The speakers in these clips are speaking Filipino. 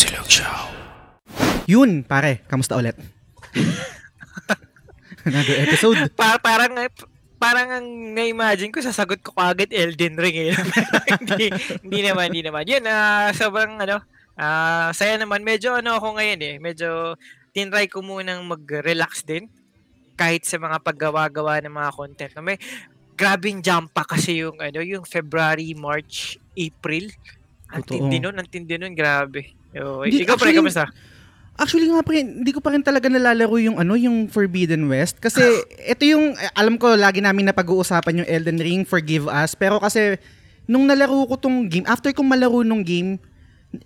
Silog Show. Yun, pare, kamusta ulit? Another episode. Pa- parang parang ang na-imagine ko sasagot ko kagad Elden Ring eh. hindi, hindi naman, hindi naman. Yun, ah, sobrang ano, ah, saya naman. Medyo ano ako ngayon eh. Medyo tinry ko munang mag-relax din kahit sa mga paggawa-gawa ng mga content. May grabing jump pa kasi yung ano, yung February, March, April. Ang tindi nun, ang tindi nun, grabe. Yo, Hindi, ikaw pre, actually, kamusta? Actually nga pa rin, hindi ko pa rin talaga nalalaro yung ano, yung Forbidden West kasi ito yung alam ko lagi namin napag-uusapan yung Elden Ring, Forgive Us, pero kasi nung nalaro ko tong game, after kong malaro nung game,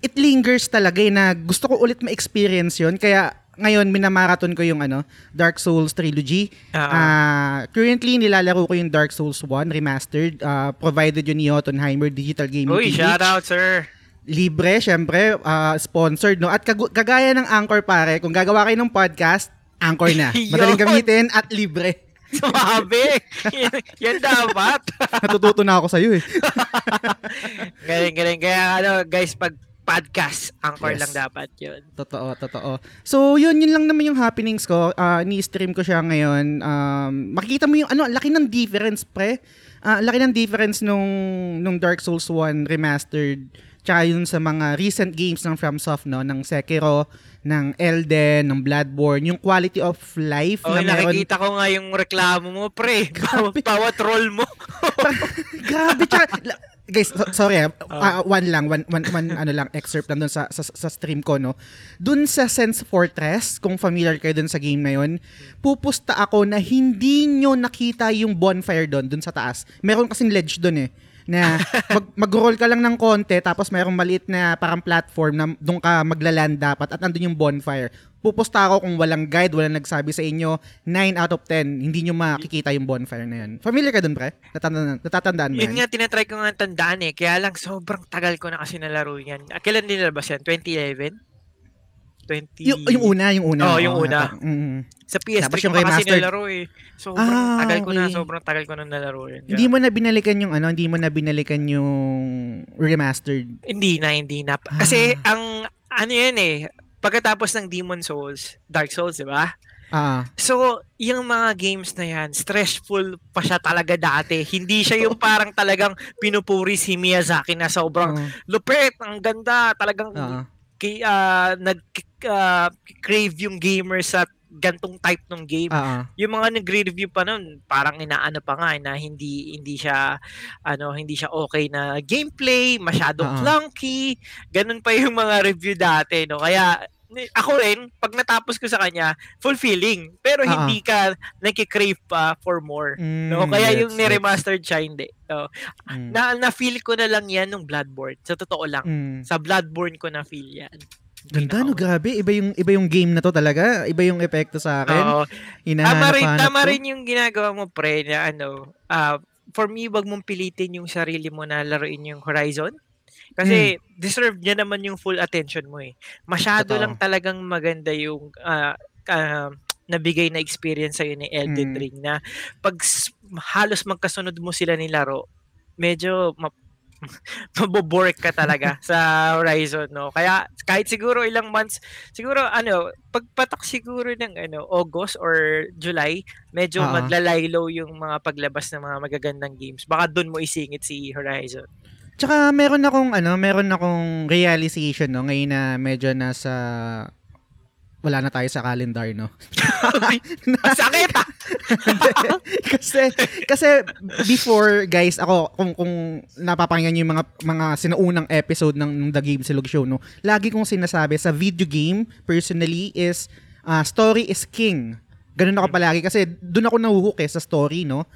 it lingers talaga eh, na gusto ko ulit ma-experience yon kaya ngayon minamarathon ko yung ano Dark Souls trilogy. Ah. Ah, currently nilalaro ko yung Dark Souls 1 remastered ah, provided yun ni Ottenheimer Digital Gaming Uy, shout out sir. Libre, syempre, ah, sponsored, no? At kagu- kagaya ng Anchor, pare, kung gagawa kayo ng podcast, Anchor na. Madaling gamitin at libre. Sumabi. yan, yan dapat. Natututo na ako sa'yo, eh. galing, galing. Kaya ano, guys, pag podcast, anchor Yes. lang dapat yun. Totoo, totoo. So, yun, yun lang naman yung happenings ko. Ah, ni-stream ko siya ngayon. Um, makikita mo yung, ano, laki ng difference, pre. Ah, laki ng difference nung, nung Dark Souls 1 remastered tsaka yun sa mga recent games ng FromSoft, no? Ng Sekiro, ng Elden, ng Bloodborne. Yung quality of life Oh, na meron. nakikita ko nga yung reklamo mo, pre. Bawat, bawat roll mo. Grabe, tsaka, guys, so- sorry, ah, ah, one lang, one, one, one, ano lang, excerpt lang dun sa, sa, sa stream ko, no? Dun sa Sense Fortress, kung familiar kayo dun sa game na yun, pupusta ako na hindi nyo nakita yung bonfire dun, dun sa taas. Meron kasing ledge dun eh na mag, mag-roll ka lang ng konti tapos mayroong maliit na parang platform na doon ka maglaland dapat at nandun yung bonfire. Pupusta ako kung walang guide, walang nagsabi sa inyo, 9 out of 10, hindi nyo makikita yung bonfire na yun. Familiar ka dun, pre? Natatandaan, natatandaan mo Yun nga, tinatry ko nga tandaan eh. Kaya lang, sobrang tagal ko na kasi nalaro yan. Ah, Kailan nilabas yan? 2011? 20... Yung, yung una, yung una. Oo, yung una. Mm. Sa PS3 Tapos ko yung pa kasi nalaro eh. Sobrang Ah, tagal ko na, okay. sobrang tagal ko na nalaro yan. Hindi mo na binalikan yung ano, hindi mo na binalikan yung remastered. Hindi na, hindi na. Kasi ang, ano yan eh, pagkatapos ng Demon Souls, Dark Souls, di ba? Ah, So, yung mga games na yan, stressful pa siya talaga dati. Hindi siya yung parang talagang pinupuri si Miyazaki na sobrang oo. lupit, ang ganda, talagang Oo. Ah, nag ah, crave yung gamer sa gantong type ng game. Oo. Yung mga nagre-review pa nun, parang inaano pa nga eh, na hindi hindi siya ano, hindi siya okay na gameplay, masyadong Oo. clunky. Ganun pa yung mga review dati, no. Kaya ako rin, pag natapos ko sa kanya, fulfilling. Pero Oo. hindi ka nagki-crave pa for more. Mm, No, kaya gets, yung ni-remastered siya hindi. No. Mm. Na na-feel ko na lang 'yan nung Bloodborne. Sa totoo lang. Mm. Sa Bloodborne ko na feel 'yan. Ganda no, grabe. Iba yung iba yung game na to talaga. Iba yung epekto sa akin. Oo. Tama rin, tama ko. rin yung ginagawa mo, pre, na ano, ah, for me, wag mong pilitin yung sarili mo na laruin yung Horizon. Kasi deserve niya naman yung full attention mo eh. Masyado Hmm. Totoo. lang talagang maganda yung ah, ah, nabigay na experience sa'yo ni Elden Mm. Ring na pag halos magkasunod mo sila ni laro, medyo ma- mabobore ka talaga sa Horizon, no? Kaya kahit siguro ilang months, siguro ano, pagpatak siguro ng ano, August or July, medyo Ah. maglalaylo yung mga paglabas ng mga magagandang games. Baka doon mo isingit si Horizon. Tsaka meron akong ano, meron akong realization no ngayon na medyo nasa wala na tayo sa calendar no. Sakit ah! kasi kasi before guys ako kung kung napapakinggan niyo yung mga mga sinaunang episode ng, ng The Game Silog Show no lagi kong sinasabi sa video game personally is ah, story is king ganun ako palagi kasi doon ako nahuhook eh sa story no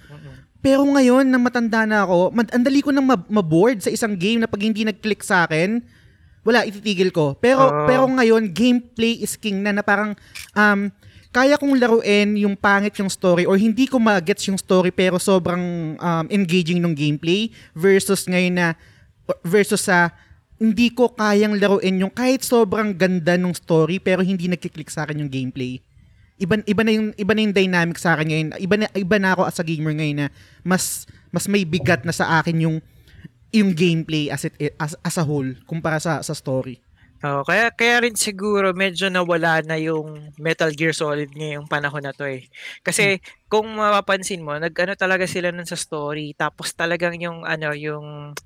pero ngayon na matanda na ako mad- ang dali ko nang mab- maboard sa isang game na pag hindi nag-click sa akin wala ititigil ko pero Ah. pero ngayon gameplay is king na na parang um kaya kong laruin yung pangit yung story or hindi ko magets yung story pero sobrang um, engaging ng gameplay versus ngayon na versus sa hindi ko kayang laruin yung kahit sobrang ganda ng story pero hindi nagkiklik sa akin yung gameplay. Iba iba na yung iba na yung dynamic sa akin ngayon. Iba na iba na ako as a gamer ngayon na mas mas may bigat na sa akin yung yung gameplay as it as, as a whole kumpara sa sa story. Oo, kaya kaya rin siguro medyo nawala na yung Metal Gear Solid ngayong panahon na 'to, eh. Kasi kung mapapansin mo nag-ano talaga sila nun sa story tapos talagang yung ano, yung,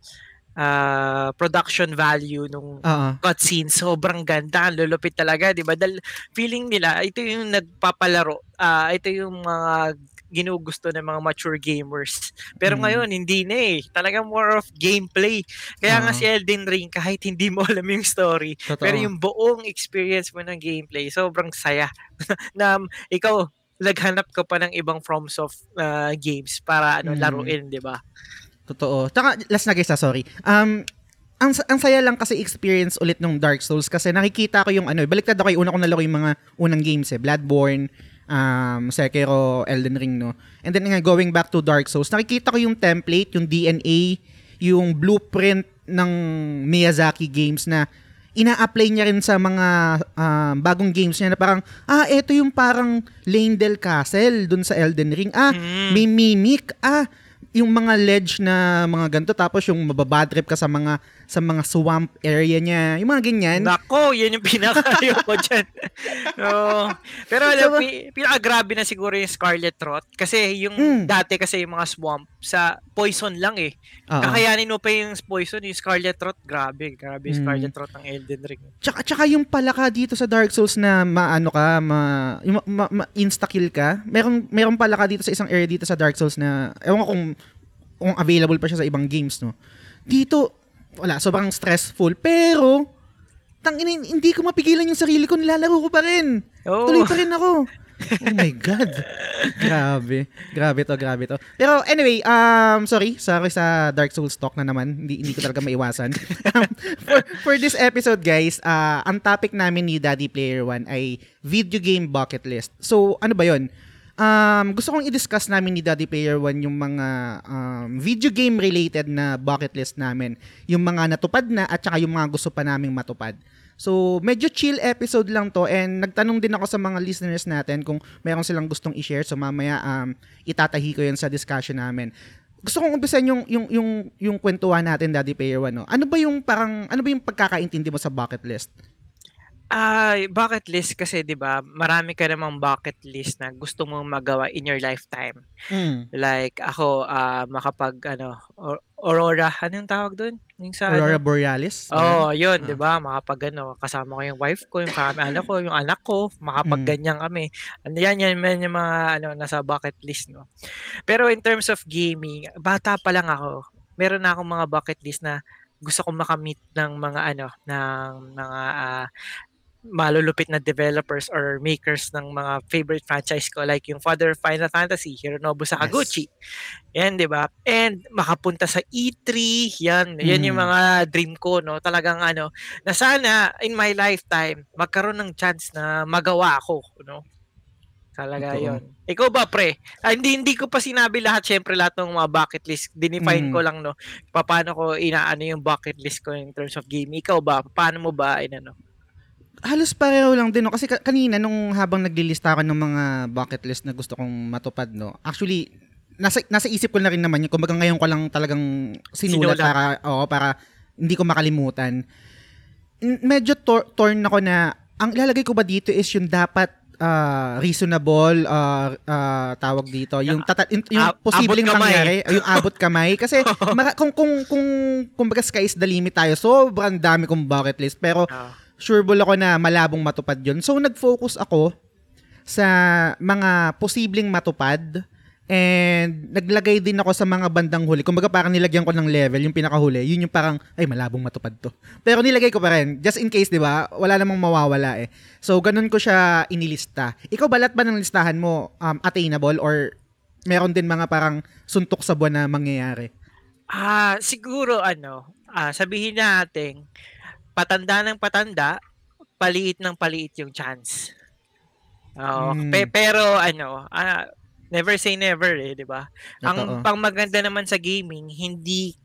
ah, production value nung Oo. cutscene sobrang ganda, ang lulupit talaga 'di ba? Dahil feeling nila ito yung nagpapalaro, ah, ito yung mga ginugusto ng mga mature gamers. Pero Mm. ngayon hindi na, eh, talagang more of gameplay. Kaya nga Oo. si Elden Ring kahit hindi mo alam yung story, pero Totoo. yung buong experience mo ng gameplay sobrang saya na ikaw naghanap ka pa ng ibang FromSoft, ah, games para ano Mm. laruin 'di ba? Totoo. Tsaka last na guys, ah, sorry. Um, ang, ang saya lang kasi experience ulit nung Dark Souls kasi nakikita ko yung ano, baliktad ako yung una kong nalaro yung mga unang games eh, Bloodborne, um, Sekiro, Elden Ring, no? And then nga, going back to Dark Souls, nakikita ko yung template, yung DNA, yung blueprint ng Miyazaki games na ina-apply niya rin sa mga um, bagong games niya na parang, ah, eto yung parang Leyndell Castle dun sa Elden Ring. Ah, Mm. may mimic. Ah, yung mga ledge na mga ganito tapos yung mababadrip ka sa mga sa mga swamp area niya yung mga ganyan Nako, yun yung pinakayo ko dyan. Oo. pero alam, So, pi- pinakagrabe na siguro yung Scarlet Rot. Kasi yung Mm. dati kasi yung mga swamp sa poison lang eh. Oo. Kakayanin mo pa yung poison, yung Scarlet Rot, grabe. Grabe Mm. Scarlet Rot ng Elden Ring. Tsaka, tsaka yung palaka dito sa Dark Souls na maano ka, ma, yung ma, ma, ma- insta-kill ka. Meron, meron palaka dito sa isang area dito sa Dark Souls na, ewan ko kung, kung available pa siya sa ibang games, no. Dito, wala, sobrang stressful. Pero, tangina, hindi ko mapigilan yung sarili ko, nilalaro ko pa rin. Oo. Tuloy pa rin ako. Oh my God. grabe. Grabe to, grabe to. Pero anyway, um, sorry, sorry sa Dark Souls talk na naman. Hindi, hindi ko talaga maiwasan. Um, for, for this episode, guys, uh, ang topic namin ni Daddy Player One ay video game bucket list. So, ano ba yon? Um, gusto kong i-discuss namin ni Daddy Player One yung mga um, video game related na bucket list namin. Yung mga natupad na at saka yung mga gusto pa naming matupad. So, medyo chill episode lang to and nagtanong din ako sa mga listeners natin kung meron silang gustong i-share. So, mamaya um, itatahi ko yun sa discussion namin. Gusto kong umpisan yung, yung, yung, yung kwentuhan natin, Daddy Player One. No? Ano ba yung parang, ano ba yung pagkakaintindi mo sa bucket list? Ay, bucket list kasi 'di ba, marami ka namang bucket list na gusto mong magawa in your lifetime. Mm. Like ako, ah, makapag ano, Au- Aurora, ano yung tawag doon? Yung sa Aurora ano? Borealis? Oo, yun, Ah. 'di ba? Makapag ano, kasama ko yung wife ko, yung kami anak ko, yung anak ko, makapag Mm. ganyan kami. Ano yan, yan man yung mga ano nasa bucket list, no. Pero in terms of gaming, bata pa lang ako. Meron na akong mga bucket list na gusto kong makamit ng mga ano, ng mga ah, malulupit na developers or makers ng mga favorite franchise ko like yung Father of Final Fantasy, Hironobu Sakaguchi. Yan, 'di ba? And makapunta sa E3, yan, yan yung Mm. mga dream ko, no. Talagang ano, na sana in my lifetime magkaroon ng chance na magawa ako, no. Talaga Totoo. 'yon. Ikaw ba, pre? Ah, hindi hindi ko pa sinabi lahat, syempre lahat ng mga bucket list, dinefine Mm. ko lang, no. Paano ko inaano yung bucket list ko in terms of gaming. Ikaw ba, paano mo ba inano? Halos pareho lang din no? Kasi ka- kanina nung habang naglilista ako ng mga bucket list na gusto kong matupad no? Actually nasa nasa isip ko na rin naman yun. Kumbaga ngayon ko lang talagang sinulat, Sinulat. para oo para hindi ko makalimutan. Medyo tor- torn ako na ang ilalagay ko ba dito is yung dapat ah, reasonable ah, ah, tawag dito yung tata- yung, yung Ah, posibleng mangyari yung abot kamay. Kasi mara- kung kung kung kumbaga sky is the limit tayo. Sobrang dami kong bucket list. Pero Ah. sureball ako na malabong matupad yon. So, nag-focus ako sa mga posibleng matupad and naglagay din ako sa mga bandang huli. Kumbaga parang nilagyan ko ng level, yung pinakahuli, yun yung parang, ay, malabong matupad to. Pero nilagay ko pa rin, just in case, di ba? Wala namang mawawala eh. So, ganun ko siya inilista. Ikaw, balat ba ng listahan mo um, attainable or meron din mga parang suntok sa buwan na mangyayari? Ah, siguro ano, ah, sabihin natin, patanda ng patanda, paliit ng paliit yung chance. Oo. Mm. Pe- pero ano, ah, never say never eh, 'di ba? Ang pang maganda naman sa gaming, hindi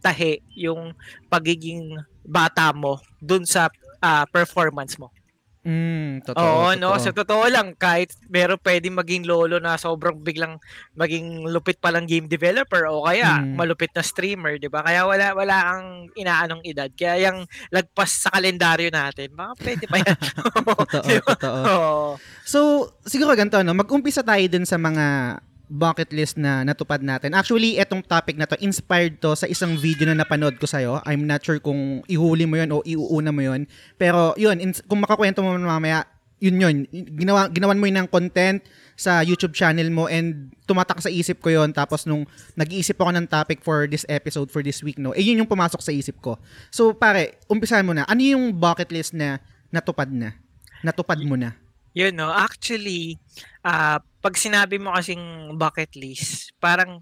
tahi yung pagiging bata mo dun sa ah, performance mo. Mm, totoo, Oo, no? totoo. Sa totoo lang, kahit meron pwedeng maging lolo na sobrang biglang maging lupit pa lang game developer o kaya Mm. malupit na streamer, di ba? Kaya wala, wala ang inaanong edad. Kaya yung lagpas sa kalendaryo natin, baka pwede pa yan. Totoo, Di ba? totoo. Oo. So, siguro ganito, no? mag-umpisa tayo dun sa mga bucket list na natupad natin. Actually, etong topic na to, inspired to sa isang video na napanood ko sa'yo. I'm not sure kung ihuli mo yun o iuuna mo yun. Pero yun, ins- kung makakwento mo mamaya, yun yun. Ginawa, ginawan mo yun ng content sa YouTube channel mo and tumatak sa isip ko yun. Tapos nung nag-iisip ako ng topic for this episode, for this week, no, eh yun yung pumasok sa isip ko. So pare, umpisahan mo na. Ano yung bucket list na natupad na? Natupad mo na? Yun, no? Actually, ah pag sinabi mo kasing bucket list, parang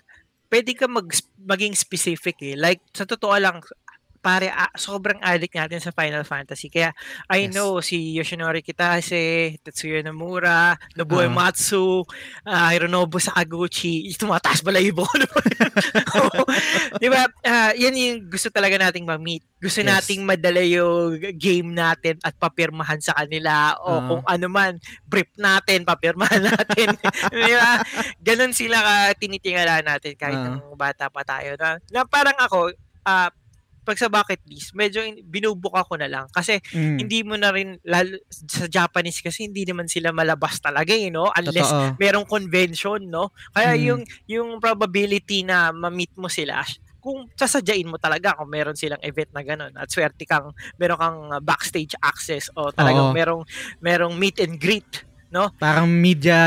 pwede ka mag, maging specific eh. Like, sa totoo lang, pare, ah, sobrang addict natin sa Final Fantasy. Kaya, I Yes. know, si Yoshinori Kitase, Tetsuya Nomura, Nobuo Ah. Ematsu, uh, Hironobu Sakaguchi, tumataas ko naman. Oo. Di ba? Ah, yan yung gusto talaga nating ma-meet. Gusto Yes. nating madala yung game natin at papirmahan sa kanila o Ah. kung ano man, brief natin, papirmahan natin. Di ba? Ganon sila ka tinitingala natin kahit Ah. nung bata pa tayo. Na, na parang ako, ah, pag sa bucket list, medyo in- binubuka ko na lang. Kasi Mm. hindi mo na rin, lalo, sa Japanese kasi hindi naman sila malabas talaga eh, no? Unless Totoo. merong convention, no? Kaya Mm. yung yung probability na ma-meet mo sila, kung sasadyain mo talaga kung meron silang event na ganun at swerte kang meron kang uh, backstage access o talagang Oo. merong merong meet and greet Parang media,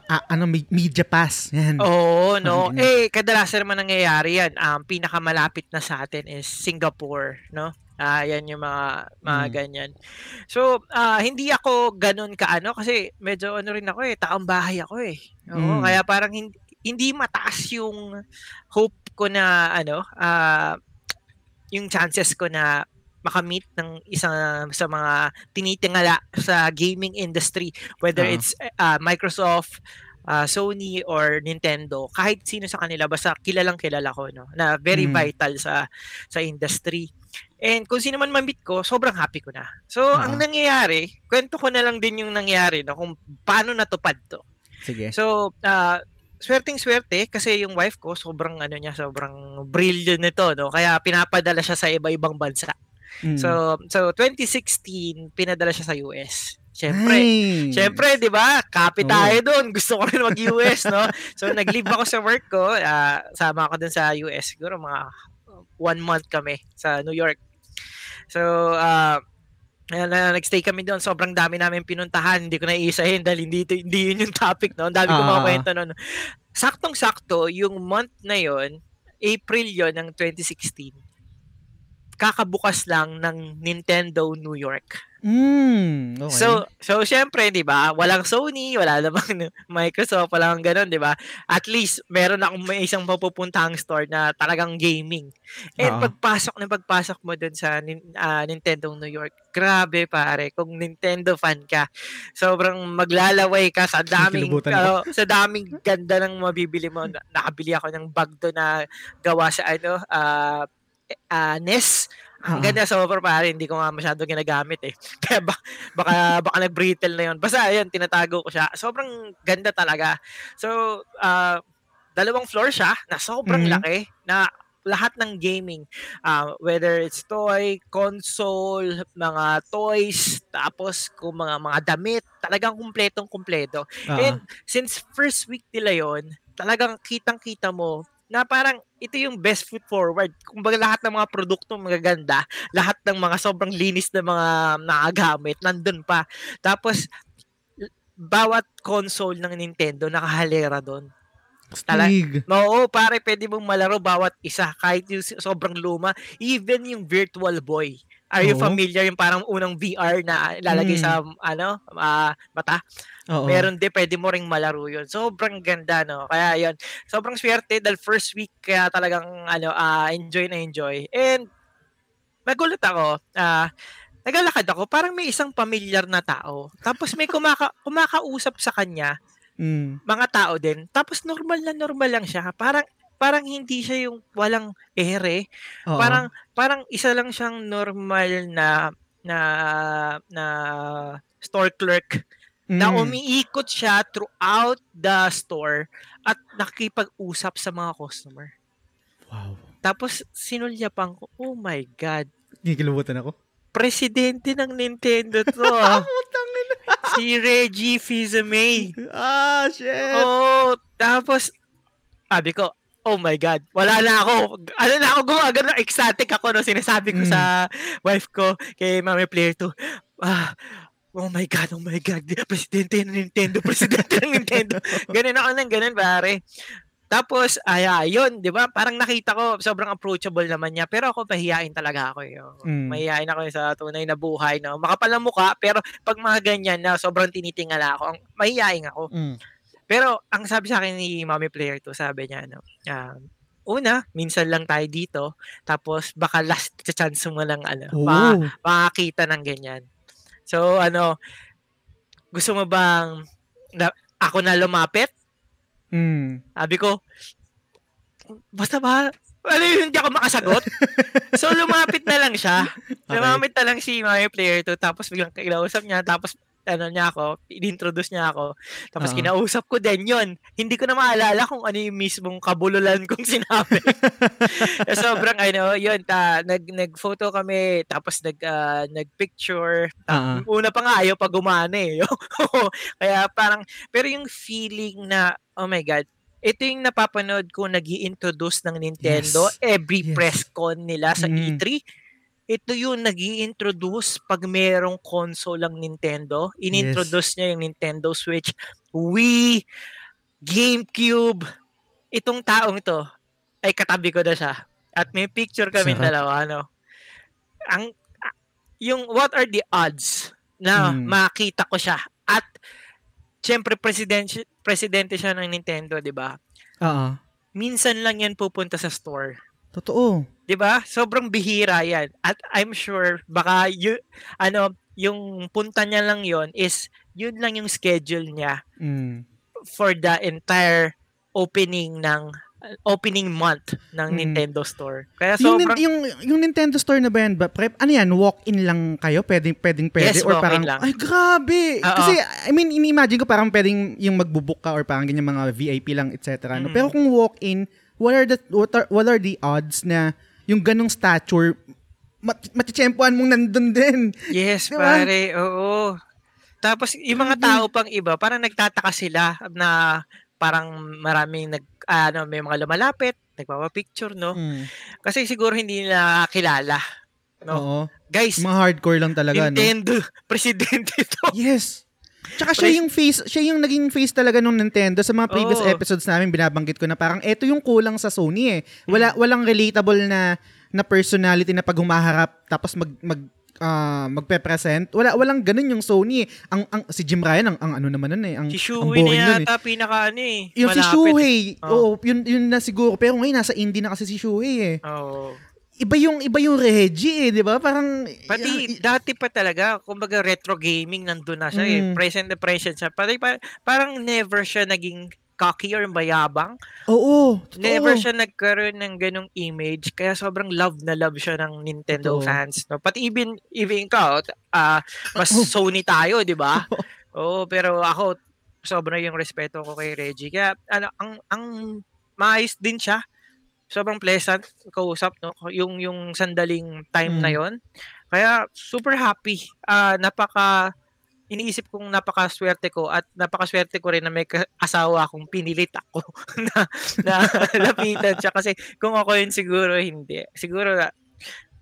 ah, ano, me- media pass. Yan. Oo, no. Mm. Eh kadalasan naman nangyayari yan. Ang pinakamalapit na sa atin is Singapore, no? Ah, yan yung mga mga Mm. ganyan. So, ah, hindi ako ganun kaano kasi medyo ano rin ako eh, taong bahay ako eh. Oo, Mm. kaya parang hindi, hindi mataas yung hope ko na ano, ah yung chances ko na makamit ng isang sa mga tinitingala sa gaming industry whether Ah. it's ah, Microsoft ah, Sony or Nintendo kahit sino sa kanila basta kilalang kilala ko no na very Mm. vital sa sa industry and kung sino man ma-meet ko sobrang happy ko na so Ah. ang nangyayari kwento ko na lang din yung nangyari no kung paano natupad to Sige. So, ah, swerteng swerte kasi yung wife ko sobrang ano niya, sobrang brilliant nito, no? Kaya pinapadala siya sa iba-ibang bansa. Mm. So, so 2016 pinadala siya sa US. Syempre, Ay. Syempre, 'di ba? Copy Oo. tayo doon. Gusto ko rin mag-US, no? So nag-leave ako sa work ko, ah, sama ako doon sa US. Siguro mga one month kami sa New York. So, ah Ayan, na nagstay kami doon. Sobrang dami namin pinuntahan. Hindi ko na iisahin dahil hindi, hindi yun yung topic. No? Ang dami ko Ah. mga kwento noon. Saktong-sakto, yung month na yon April yon ng 2016, kakabukas lang ng Nintendo New York. Mm, okay. So, so syempre, 'di ba? Walang Sony, wala namang Microsoft, walang ganun, 'di ba? At least meron akong may isang mapupuntahang store na talagang gaming. And Oo. pagpasok na pagpasok mo dun sa ah, Nintendo New York, grabe pare, kung Nintendo fan ka, sobrang maglalaway ka sa daming ah, sa daming ganda ng mabibili mo. Na- Nakabili ako ng bag na gawa sa ano, ah ah, NES. Ang Oo. ganda sa over pare, hindi ko nga masyado ginagamit eh. Kaya ba, baka baka nag-brittle na 'yon. Basta ayun, tinatago ko siya. Sobrang ganda talaga. So, ah, dalawang floor siya na sobrang Mhm. laki na lahat ng gaming ah, whether it's toy, console, mga toys, tapos kung mga mga damit, talagang kumpletong kumpleto. Oo. And since first week nila yon, talagang kitang-kita mo na parang ito yung best foot forward. Kumbaga lahat ng mga produkto magaganda, lahat ng mga sobrang linis na mga nakagamit, nandun pa. Tapos, bawat console ng Nintendo nakahalera doon. Tala- Stig. Oo, pare, pwede mong malaro bawat isa, kahit yung sobrang luma, even yung Virtual Boy. Are you Oo. familiar yung parang unang VR na ilalagay Mm. sa ano, ah, mata? Oo. Meron din, pwede mo ring malaro yun. Sobrang ganda, no? Kaya yun, sobrang swerte dahil first week kaya talagang ano, ah, enjoy na enjoy. And nagulat ako, ah, naglalakad ako, parang may isang pamilyar na tao. Tapos may kumaka, kumakausap sa kanya, Mm. mga tao din. Tapos normal na normal lang siya. Parang parang hindi siya yung walang ere. Oo. Parang parang isa lang siyang normal na na na store clerk na Mm. umiikot siya throughout the store at nakikipag-usap sa mga customer. Wow. Tapos sinulyapan ko, oh my God, Gigilubutan ako. presidente ng Nintendo to ah. si Reggie Fils-Aimé. ah, shit. Oh, tapos sabi ko, oh my God, wala na ako. Ano na ako gumagano, ecstatic ako no sinasabi ko Mm. sa wife ko kay Mami Player 2. Ah, oh my God, oh my God, presidente ng Nintendo, presidente ng Nintendo. Ganun ako nang ganun, pare. Tapos, ay, ayun, di ba? Parang nakita ko, sobrang approachable naman niya. Pero ako, mahihain talaga ako. Yun. Mm. Mahihain ako sa tunay na buhay. No? Makapal ang mukha, pero pag mga ganyan na sobrang tinitingala ako, ang- mahihain ako. Mm. Pero ang sabi sa akin ni Mommy Player to, sabi niya, no, um, una, minsan lang tayo dito, tapos baka last chance mo lang, ano, Oh. makakita ng ganyan. So, ano, gusto mo bang na, ako na lumapit? Mm. Sabi ko, basta ba, ano yun, hindi ako makasagot. so, lumapit na lang siya. Okay. Lumapit na lang si Mommy Player to, tapos biglang kinausap niya, tapos ano niya ako, in-introduce niya ako. Tapos Oo. kinausap ko din yun. Hindi ko na maalala kung ano yung mismong kabululan kong sinabi. Eh, Sobrang ano, yun, ta, nag, nag-photo kami, tapos nag, ah, nag-picture. Ta- Una pa nga, ayaw pa gumana eh. Kaya parang, pero yung feeling na, oh my God, ito yung napapanood ko nag introduce ng Nintendo Yes. every Yes. press con nila sa Mm. E3 ito yung nag introduce pag merong console ang Nintendo. Inintroduce niya yung Nintendo Switch, Wii, GameCube. Itong taong ito, ay katabi ko na siya. At may picture kami Sarap. dalawa, ano. Ang, ah, yung what are the odds na Mm. makita ko siya. At, syempre, presidente, presidente siya ng Nintendo, di ba? Oo. Minsan lang yan pupunta sa store. Totoo. 'Di ba? Sobrang bihira 'yan. At I'm sure baka you, ano, yung punta niya lang 'yon is yun lang yung schedule niya Mm. for the entire opening ng opening month ng Mm. Nintendo Store. Kaya Yung, sobrang yung, yung Nintendo Store na ba yan, ba, prep, ano yan, walk-in lang kayo? Pwedeng, pwedeng, pwede? Yes, or parang, lang. ay grabe! Oo. Kasi, I mean, ini-imagine ko parang pwedeng yung magbubook ka or parang ganyan mga VIP lang, etc. No? Mm. Pero kung walk-in, what are the, what are, what are the odds na yung ganong stature, mat, matichempoan mong nandun din? Yes, Diba? pare. Oo. Tapos yung mga tao pang iba, parang nagtataka sila na parang maraming nag ano, may mga lumalapit, nagpapa-picture, no? Mm. Kasi siguro hindi nila kilala. No? Oo. Guys, Mga hardcore lang talaga, no? Nintendo presidente to. Yes. Tsaka siya yung face, siya yung naging face talaga nung Nintendo sa mga previous Oo. episodes namin binabanggit ko na parang eto yung kulang sa Sony eh. Wala walang relatable na na personality na pag humaharap tapos mag mag ah, magpe-present. Wala walang ganun yung Sony. eh. Ang ang si Jim Ryan ang, ang ano naman nun eh. Ang, Si ang Shuey boring na eh. yata pinaka ano eh. Yung si malapit. Shuhei, Oh. oo, yun, yun na siguro. Pero ngayon, nasa indie na kasi si Shuhei eh. Oo. Iba yung, iba yung Reggie eh, di ba? Parang, Pati dati pa talaga, kumbaga retro gaming nandun na siya eh. Mm. Present na present siya. Pati, pa- parang never siya naging cocky or mayabang. oo, totoo. Never siya nagkaroon ng ganong image. Kaya sobrang love na love siya ng Nintendo Totoo. fans. No? Pati even, even ikaw, ah mas Sony tayo, di ba? Oo, pero ako, sobrang yung respeto ko kay Reggie. Kaya, ano, ang, ang maayos din siya. Sobrang pleasant kausap, no? Yung, yung sandaling time Mm. na yon Kaya, super happy. Ah, napaka, iniisip kong napakaswerte ko at napakaswerte ko rin na may asawa akong pinilit ako na, na lapitan siya. Kasi kung ako yun siguro hindi. Siguro na,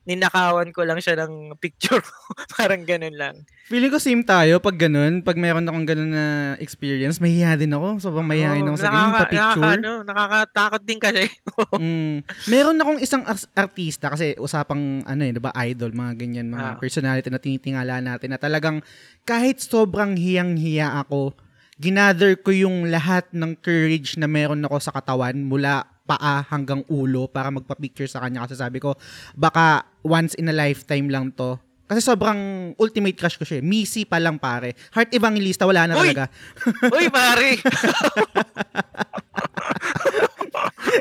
ninakawan ko lang siya ng picture ko. Parang ganun lang. Feeling ko same tayo pag ganun. Pag meron akong ganun na experience, mahihiya din ako. Sobrang mahihiyain Oo, ako sa nakaka- pa-picture. nakaka- ano, nakakatakot din kasi. mm. Meron akong isang artista kasi usapang ano eh, 'di ba, idol, mga ganyan, mga Ah. personality na tinitingala natin na talagang kahit sobrang hiyang-hiya ako, ginather ko yung lahat ng courage na meron ako sa katawan mula paa hanggang ulo para magpa-picture sa kanya kasi sabi ko baka once in a lifetime lang to. Kasi sobrang ultimate crush ko siya. eh. Missy pa lang pare. Heart Evangelista wala na Uy! talaga. Uy, pare!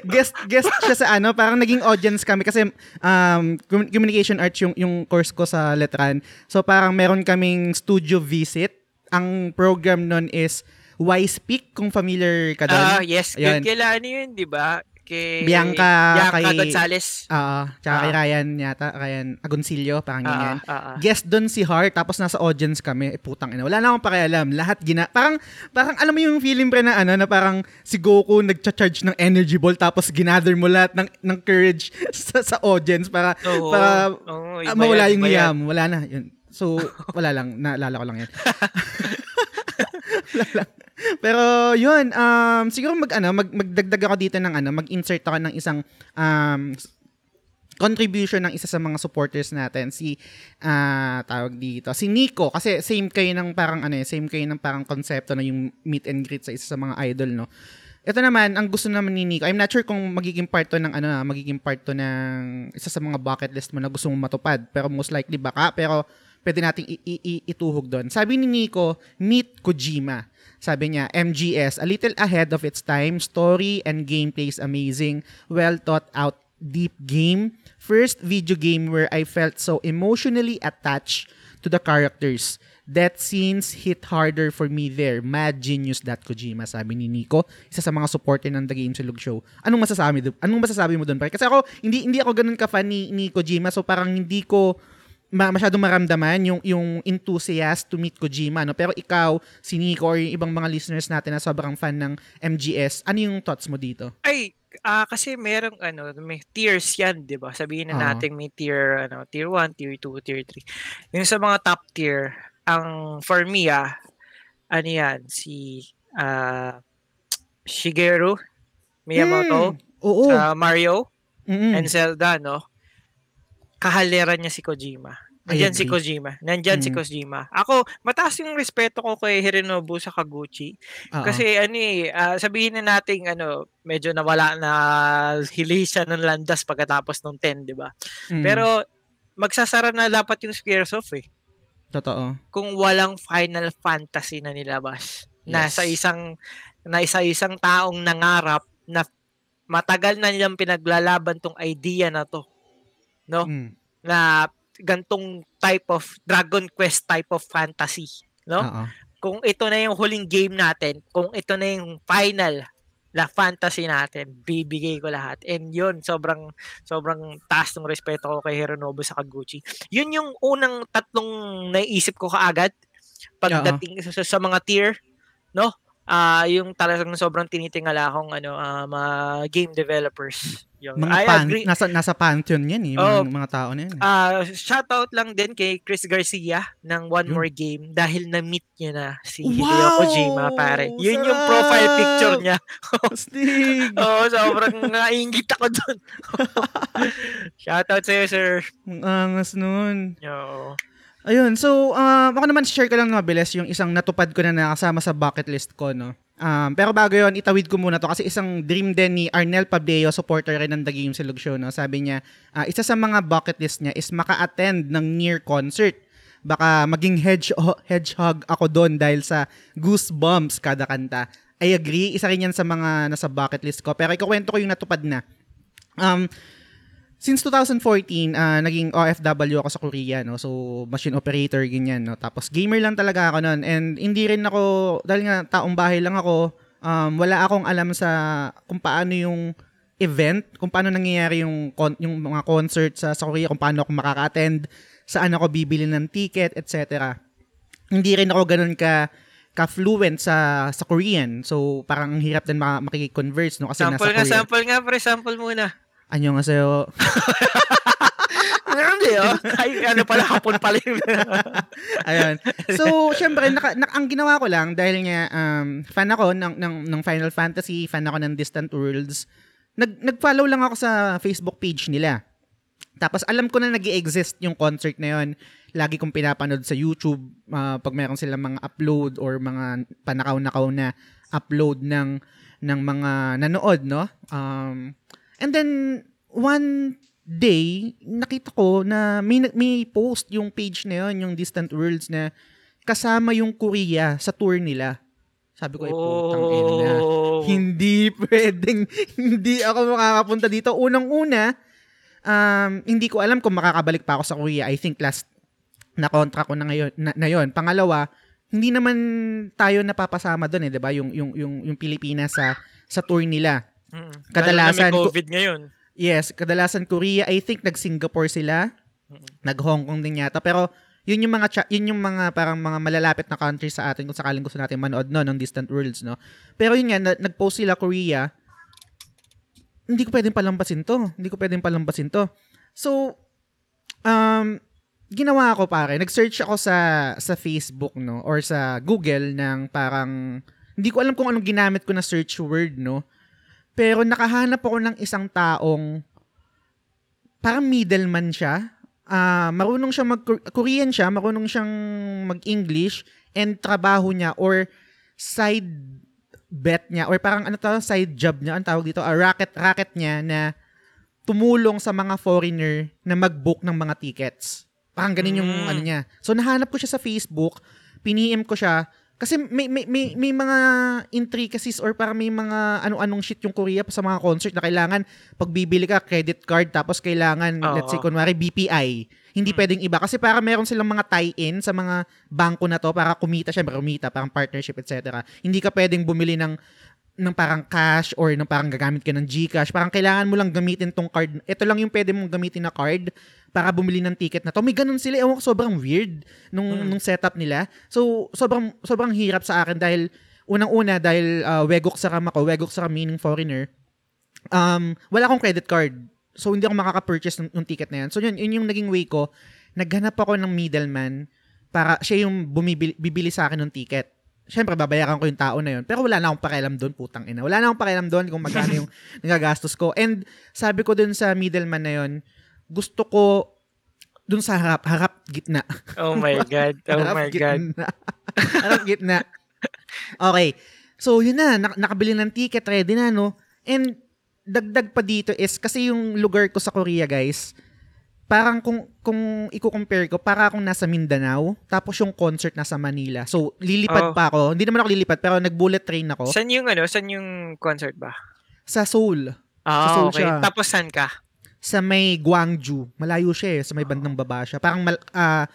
guest guest siya sa ano, parang naging audience kami kasi um commu- communication arts yung yung course ko sa Letran. So parang meron kaming studio visit. Ang program nun is Why Speak kung familiar ka doon. Ah, yes. Ayun. Good kila ano yun, di ba? Kay Bianca, Bianca kay- Gonzales. Oo, tsaka kay Ah. Ryan yata, Ryan Agoncillo, parang ganyan. Ah, ah, ah. Guest doon si Hart, tapos nasa audience kami, eh, putang ina. Wala na akong pakialam. Lahat gina... Parang, parang alam mo yung feeling pre na ano, na parang si Goku nagcha-charge ng energy ball, tapos ginather mo lahat ng, ng courage sa, sa audience para, Oo. para ah, iba mawala yung iba hiya yan. mo. Wala na. Yun. So, wala lang. Naalala ko lang yan. Pero yun, um, siguro mag, ano, mag, magdagdag ako dito ng ano, mag-insert ako ng isang um, contribution ng isa sa mga supporters natin si ah tawag dito si Nico. Kasi same kayo ng parang ano eh, same kayo ng parang konsepto na yung meet and greet sa isa sa mga idol no? Ito naman ang gusto naman ni Nico I'm not sure kung magiging part to ng ano ah, magiging part to ng isa sa mga bucket list mo na gusto mong matupad pero most likely baka. Pero pwede nating i- i- ituhog doon sabi ni Nico meet Kojima sabi niya, MGS, a little ahead of its time, story and gameplay is amazing, well thought out, deep game. First video game where I felt so emotionally attached to the characters. That scenes hit harder for me there. Mad genius that Kojima, sabi ni Nico. Isa sa mga supporter ng The Game Silog Show. Anong masasabi, do- anong masasabi mo doon? Pare? Kasi ako, hindi, hindi ako ganun ka-fan ni, ni Kojima. So parang hindi ko ma- masyadong maramdaman yung yung enthusiast to meet Kojima no pero ikaw si Nico or yung ibang mga listeners natin na sobrang fan ng MGS ano yung thoughts mo dito Ay, ah kasi merong ano, may tiers 'yan, 'di ba? Sabihin na Oo. natin may tier ano, tier 1, tier 2, tier 3. Yung sa mga top tier, ang for me ah, ano 'yan, si ah Shigeru Miyamoto Hmm, oo sa Mario Mm-mm. and Zelda, no? Kahaliran niya si Kojima. I Nandyan si. Kojima. Nandyan si Mm. Kojima. Ako, mataas yung respeto ko kay Hironobu sa Kaguchi. Oo. Kasi ano eh, ah, sabihin na nating ano, medyo nawala na hili siya ng landas pagkatapos ng 10, di ba? Mm, Pero magsasara na dapat yung Squaresoft eh. totoo Kung walang Final Fantasy na nilabas. Na Yes. sa isang na isa-isang taong nangarap na matagal na nilang pinaglalaban tong idea na to. No? Mm, Na gantong type of Dragon Quest type of fantasy. No? oo. kung ito na yung huling game natin, kung ito na yung final na fantasy natin, bibigay ko lahat. And yun, sobrang sobrang taas ng respeto ko kay Hironobu sa Kaguchi. Yun yung unang tatlong naisip ko kaagad pagdating sa, sa mga tier, no? Ah, yung talagang sobrang tinitingala akong ano, ah, mga game developers. Yung, mga I pan, agree. nasa nasa pantheon yan eh yung Oo. mga, mga tao na yan eh. Ah, shoutout lang din kay Chris Garcia ng One Yun. More Game dahil na-meet niya na si Wow! Hideo Kojima, pare. Yun yung Sarap! profile picture niya. Astig! Oo, sobrang naingit ako dun. shoutout sa'yo, sir. Ang angas nun. Oo. Ayun, so um, ako naman share ko lang mabilis yung isang natupad ko na nakasama sa bucket list ko, no. Um, pero bago yon itawid ko muna to kasi isang dream din ni Arnel Pableo, supporter rin ng The Game Silog Show, no. Sabi niya, ah, isa sa mga bucket list niya is maka-attend ng near concert. Baka maging hedge hedgehog ako doon dahil sa goosebumps kada kanta. I agree, isa rin yan sa mga nasa bucket list ko. Pero ikukwento ko yung natupad na. Um, Since 2014, ah, naging OFW ako sa Korea, no? So, machine operator, ganyan, no? Tapos, gamer lang talaga ako noon. And hindi rin ako, dahil nga taong bahay lang ako, um, wala akong alam sa kung paano yung event, kung paano nangyayari yung, con- yung mga concert sa, sa Korea, kung paano ako makaka-attend, saan ako bibili ng ticket, etc. Hindi rin ako ganun ka ka-fluent sa sa Korean. So, parang ang hirap din ma- makikig-converse, no? Kasi Sample nasa nga, Korea. sample nga, pre. Sample muna. Annyeonghaseyo. Hindi, oh. Ay, ano pala, hapon pala yun. Ayun. So, syempre, naka, na, ang ginawa ko lang, dahil nga, um, fan ako ng, ng, ng Final Fantasy, fan ako ng Distant Worlds, nag, nag-follow lang ako sa Facebook page nila. Tapos, alam ko na nag exist yung concert na yun. Lagi kong pinapanood sa YouTube ah, pag meron silang mga upload or mga panakaw-nakaw na upload ng ng mga nanood, no? Um, and then, one day, nakita ko na may, may post yung page na yun, yung Distant Worlds na kasama yung Korea sa tour nila. Sabi ko, ay putang ina. Oh. Hindi pwedeng, hindi ako makakapunta dito. Unang-una, um, hindi ko alam kung makakabalik pa ako sa Korea. I think last na contract ko na ngayon na, na yon. Pangalawa, hindi naman tayo napapasama doon eh, 'di ba? Yung yung yung yung Pilipinas sa sa tour nila. Mm. Kadalasan- Lalo na may COVID ngayon. Yes, kadalasan Korea, I think nag-Singapore sila. Nag-Hong Kong din yata, pero yun yung mga cha- yun yung mga parang mga malalapit na country sa atin kung sakaling gusto natin manood no ng Distant Worlds, no. Pero yun nga na- nag-post sila Korea. Hindi ko pwedeng palampasin to. Hindi ko pwedeng palampasin to. So um ginawa ko pare, nag-search ako sa sa Facebook no or sa Google ng parang hindi ko alam kung anong ginamit ko na search word no. Pero nakahanap ako ng isang taong parang middleman siya. Ah, marunong siya mag Korean siya, marunong siyang mag-English and trabaho niya or side bet niya or parang ano to, side job niya, ang tawag dito, a racket racket niya na tumulong sa mga foreigner na mag-book ng mga tickets. Parang ganun yung Mm. ano niya. So nahanap ko siya sa Facebook, piniem ko siya kasi may may may, may mga intricacies or parang may mga ano-anong shit yung Korea sa mga concert na kailangan pag bibili ka credit card tapos kailangan Oo. let's say kunwari BPI. Hindi pwedeng iba kasi para meron silang mga tie-in sa mga bangko na to para kumita syempre kumita parang partnership etc. Hindi ka pwedeng bumili ng ng parang cash or ng parang gagamit ka ng GCash. Parang kailangan mo lang gamitin tong card. Ito lang yung pwede mong gamitin na card para bumili ng ticket na to. May ganun sila. Ewan ko, sobrang weird nung, Mm. nung setup nila. So, sobrang, sobrang hirap sa akin dahil unang-una, dahil uh, wegok sa ako, wegok sa meaning foreigner, um, wala akong credit card. So, hindi ako makaka-purchase ng, ng ticket na yan. So, yun, yun yung naging way ko. Naghanap ako ng middleman para siya yung bumibili, bibili sa akin ng ticket. Siyempre, babayaran ko yung tao na yun. Pero wala na akong pakialam doon, putang ina. Wala na akong pakialam doon kung magkano yung nagagastos ko. And sabi ko dun sa middleman na yun, gusto ko dun sa harap, harap gitna. Oh my God. Oh harap my God. gitna. harap gitna. Okay. So, yun na. Nak- nakabili ng ticket, ready na, no? And dagdag pa dito is, kasi yung lugar ko sa Korea, guys, parang kung kung i-compare ko, para akong nasa Mindanao, tapos yung concert nasa Manila. So, lilipad Oh. pa ako. Hindi naman ako lilipad, pero nag-bullet train ako Saan yung ano? Saan yung concert ba? sa Seoul. Ah, Seoul okay. siya. Tapos saan ka? Sa may Gwangju. Malayo siya eh, sa may bandang baba siya. Parang, mal, ah, ka-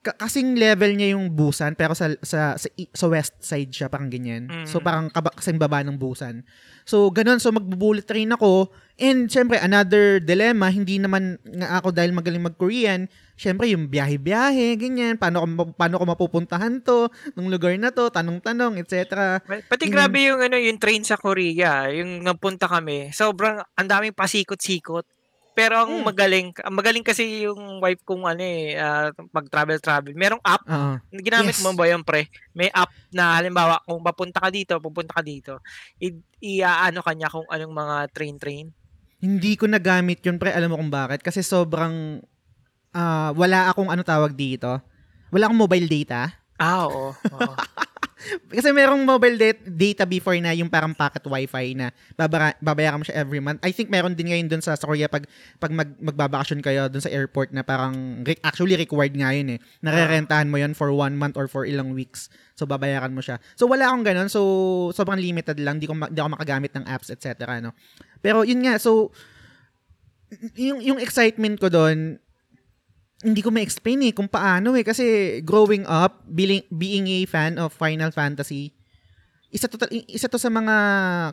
kasing level niya yung Busan, pero sa, sa, sa, sa west side siya, parang ganyan. Mm. So, parang kaba, kasing baba ng Busan. So, ganun. So, mag-bullet train ako. And, syempre, another dilemma, hindi naman nga ako dahil magaling mag-Korean, syempre, yung biyahe-biyahe, ganyan. Paano ko, paano ko mapupuntahan to, ng lugar na to, tanong-tanong, etc. Pati Yun. grabe yung ano yung train sa Korea, yung napunta kami. Sobrang ang daming pasikot-sikot. Pero ang Mm. magaling, ang magaling kasi yung wife kong ano eh, ah, pag travel travel. Merong app, Oo. ginamit Yes. mo ba yun pre? May app na halimbawa kung papunta ka dito, pupunta ka dito. I, iaano kanya kung anong mga train train. Hindi ko nagamit yun, pre. Alam mo kung bakit? Kasi sobrang, ah, wala akong ano tawag dito. Wala akong mobile data. Ah, oo. oo. Kasi merong mobile da- data before na yung parang pocket wifi na babara- babayaran mo siya every month. I think meron din ngayon dun sa, sa Korea pag, pag mag, magbabakasyon kayo dun sa airport na parang re- actually required nga yun eh. Narerentahan mo yun for one month or for ilang weeks. So babayaran mo siya. So wala akong ganun. So sobrang limited lang. Di, ko, ma- di ako makagamit ng apps, etc. No? Pero yun nga, so yung, yung excitement ko doon, hindi ko ma-explain eh kung paano eh. Kasi growing up, being, being a fan of Final Fantasy, isa to, isa to sa mga,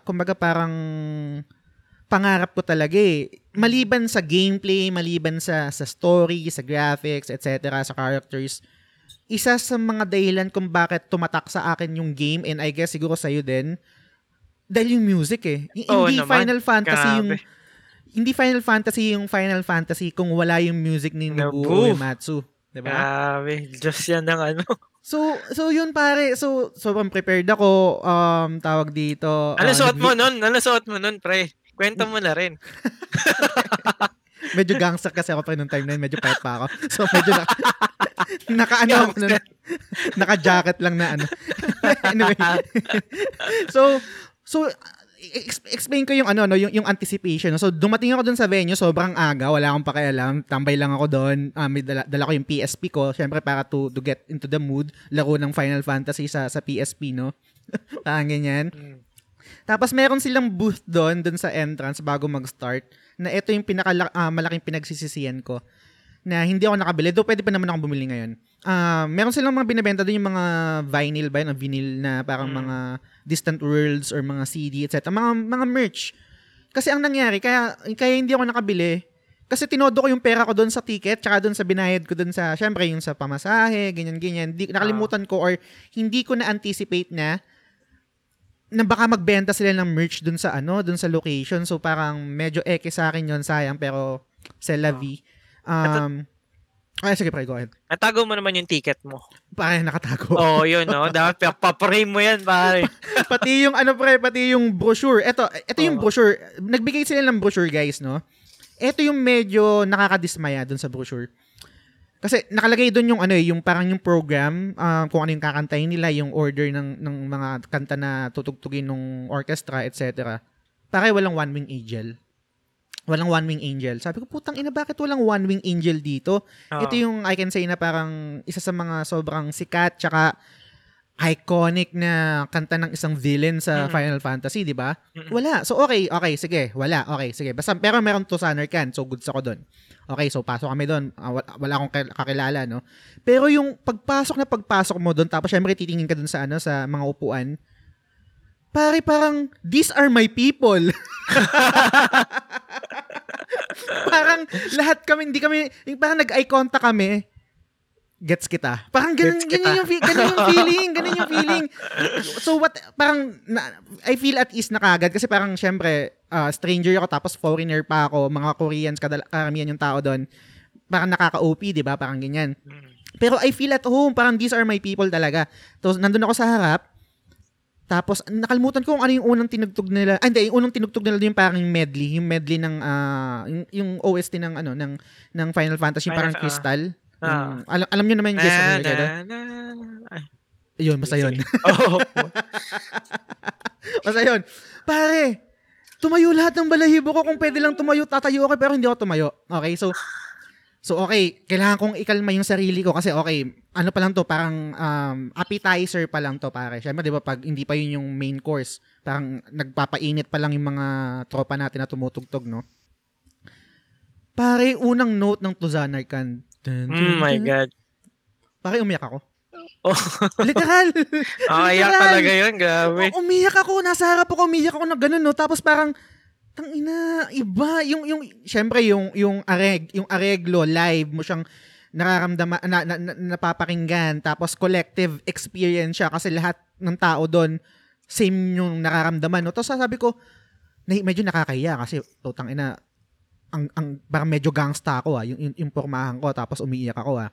kumbaga parang pangarap ko talaga eh. Maliban sa gameplay, maliban sa, sa story, sa graphics, etc., sa characters, isa sa mga dahilan kung bakit tumatak sa akin yung game and I guess siguro sa'yo din, dahil yung music eh. Hindi naman. Final Fantasy yung Grabe. Hindi Final Fantasy yung Final Fantasy kung wala yung music ni Nobuo Nobu. Uematsu. Diba? Grabe. Diyos yan ng ano. So, so yun pare. So, sobrang prepared ako. Um, tawag dito. Ano ah, suot mo nun? Ano suot mo nun, pre? Kwento mo na rin. Medyo gangster kasi ako pa nung time na yun. Medyo pet pa ako. So, medyo naka, naka ano nun. Naka-jacket lang na ano. anyway. so, so, explain ko yung ano no yung, yung anticipation no? so dumating ako dun sa venue sobrang aga wala akong pakialam tambay lang ako doon Ah, may dala, dala ko yung PSP ko syempre para to to get into the mood laro ng Final Fantasy sa sa PSP no Parang ganyan. Mm. Tapos meron silang booth doon, doon sa entrance bago mag-start, na ito yung pinaka ah, malaking pinagsisisihan ko na hindi ako nakabili. Though pwede pa naman ako bumili ngayon. Ah, meron silang mga binibenta doon yung mga vinyl ba, yun, vinyl na parang Mm. mga Distant Worlds or mga CD, etc. Mga, mga merch. Kasi ang nangyari, kaya, kaya hindi ako nakabili, kasi tinodo ko yung pera ko doon sa ticket, tsaka doon sa binayad ko doon sa, syempre yung sa pamasahe, ganyan-ganyan. Di, nakalimutan ko or hindi ko na-anticipate na na baka magbenta sila ng merch dun sa ano, dun sa location. So parang medyo eke sa akin yon sayang pero c'est la vie. Um, ay, sige, pre, go ahead. Natago mo naman yung ticket mo. Pare, nakatago. Oo, oh, yun, no? Dapat pa- paprame mo yan, pare. pati yung ano pre, pati yung brochure. Ito, ito yung Oo. brochure. Nagbigay sila ng brochure, guys, no? Ito yung medyo nakakadismaya dun sa brochure. Kasi nakalagay doon yung ano eh, yung parang yung program, ah, kung ano yung kakantahin nila, yung order ng ng mga kanta na tutugtugin ng orchestra, etc. Pare walang one wing angel. Walang one wing angel. Sabi ko, putang ina, bakit walang one wing angel dito? Oo. Ito yung I can say na parang isa sa mga sobrang sikat tsaka iconic na kanta ng isang villain sa Mm. Final Fantasy, di ba? Mm-mm. Wala. So okay, okay, sige. Wala. Okay, sige. Basta pero meron to sa Can. So goods ako doon. Okay, so pasok kami doon. Ah, wala, akong kil- kakilala, no? Pero yung pagpasok na pagpasok mo doon, tapos syempre titingin ka doon sa ano sa mga upuan. Pare parang these are my people. parang lahat kami, hindi kami, parang nag-eye contact kami. Gets kita. Parang ganun, Gets kita. ganun, yung, ganun yung feeling. Ganun yung feeling. So what, parang, na, I feel at ease na kagad kasi parang syempre, ah, stranger ako tapos foreigner pa ako, mga Koreans, kadal- karamihan yung tao doon. Parang nakaka-OP, di ba? Parang ganyan. Mm. Pero I feel at home, parang these are my people talaga. Tapos nandun ako sa harap, tapos nakalimutan ko kung ano yung unang tinugtog nila. Ah, hindi, yung unang tinugtog nila yung parang medley, yung medley ng ah, yung, yung OST ng ano ng ng Final Fantasy Final parang Fa- Crystal. ah. Yung- alam, alam niyo naman yung guess Na, na, na, ay, Yun, basta yun. Oo. basta yun. Pare, tumayo lahat ng balahibo ko. Kung pwede lang tumayo, tatayo ako pero hindi ako tumayo. Okay, so So okay, kailangan kong ikalma yung sarili ko kasi okay, ano pa lang to, parang um, appetizer pa lang to pare. Syempre 'di ba pag hindi pa yun yung main course, parang nagpapainit pa lang yung mga tropa natin na tumutugtog, no? Pare, unang note ng Tuzanarkan. Dun, Mm, my. God. Pare, umiyak ako. Oh, Literal. ah, iyak Literal. talaga yun. Grabe. O, umiyak ako, nasa harap ako, umiyak ako na ganun, no? Tapos parang, tang ina, iba. Yung, yung, syempre, yung, yung, areg, yung areglo, live mo siyang nararamdaman, na, na, na, napapakinggan. Tapos collective experience siya kasi lahat ng tao doon, same yung nararamdaman, no? Tapos sasabi ko, na, medyo nakakahiya kasi, totang ina, ang, ang, parang medyo gangsta ako, ah, yung, yung, yung pormahan ko, tapos umiiyak ako, ah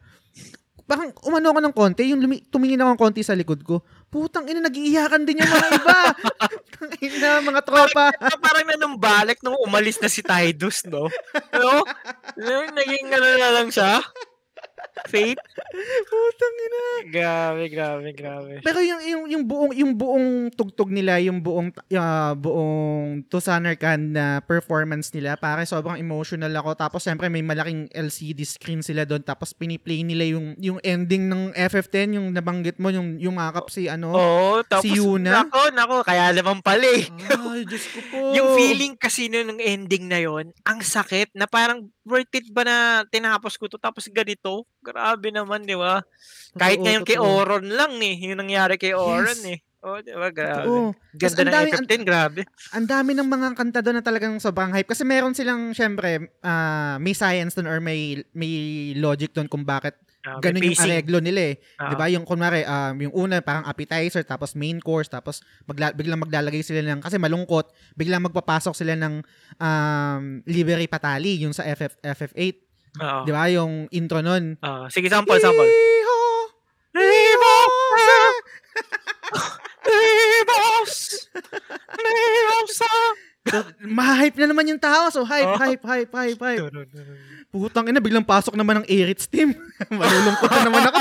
parang umano ako ng konti, yung lumi, tumingin ako ng konti sa likod ko. Putang ina, nag-iiyakan din yung mga iba. Putang ina, mga tropa. Ah, parang nanumbalik nung umalis na si Tidus, no? No? Naging ano na lang siya? Fate? Putang ina. Grabe, grabe, grabe. Pero yung yung yung buong yung buong tugtog nila, yung buong uh, buong Tusaner Kan na performance nila, pare sobrang emotional ako. Tapos syempre may malaking LCD screen sila doon tapos piniplay nila yung yung ending ng FF10, yung nabanggit mo, yung yung akap si ano. Oo, tapos, Si Yuna? Nako, nako, kaya naman pala eh. Ay, Diyos ko po. Yung feeling kasi nun ng ending na yon ang sakit na parang worth it ba na tinapos ko to tapos ganito? Grabe naman, di ba? Kahit ngayon kay. Oron lang eh. Yung nangyari kay Oron Yes. eh. Oh, di ba? Grabe. Oo. Ganda ng dami- FF10, grabe. ang dami ng mga kanta doon na talagang sobrang hype. Kasi meron silang, syempre, ah, may science doon or may, may logic doon kung bakit Ah, may ganun yung areglo nila eh. Ah. 'Di ba? Yung kunwari um, yung una parang appetizer tapos main course tapos magla- biglang maglalagay sila ng kasi malungkot, biglang magpapasok sila ng um, livery patali yung sa FF FF8, Oo. 'di ba? Yung intro nun. Ah, sige, sample, sample. Iho! Libos! Libosa! So, ma-hype na naman yung tao. So, hype, Oh. hype, hype, hype, hype. Putang ina, biglang pasok naman ng Eritz team. Malulungkot na naman ako.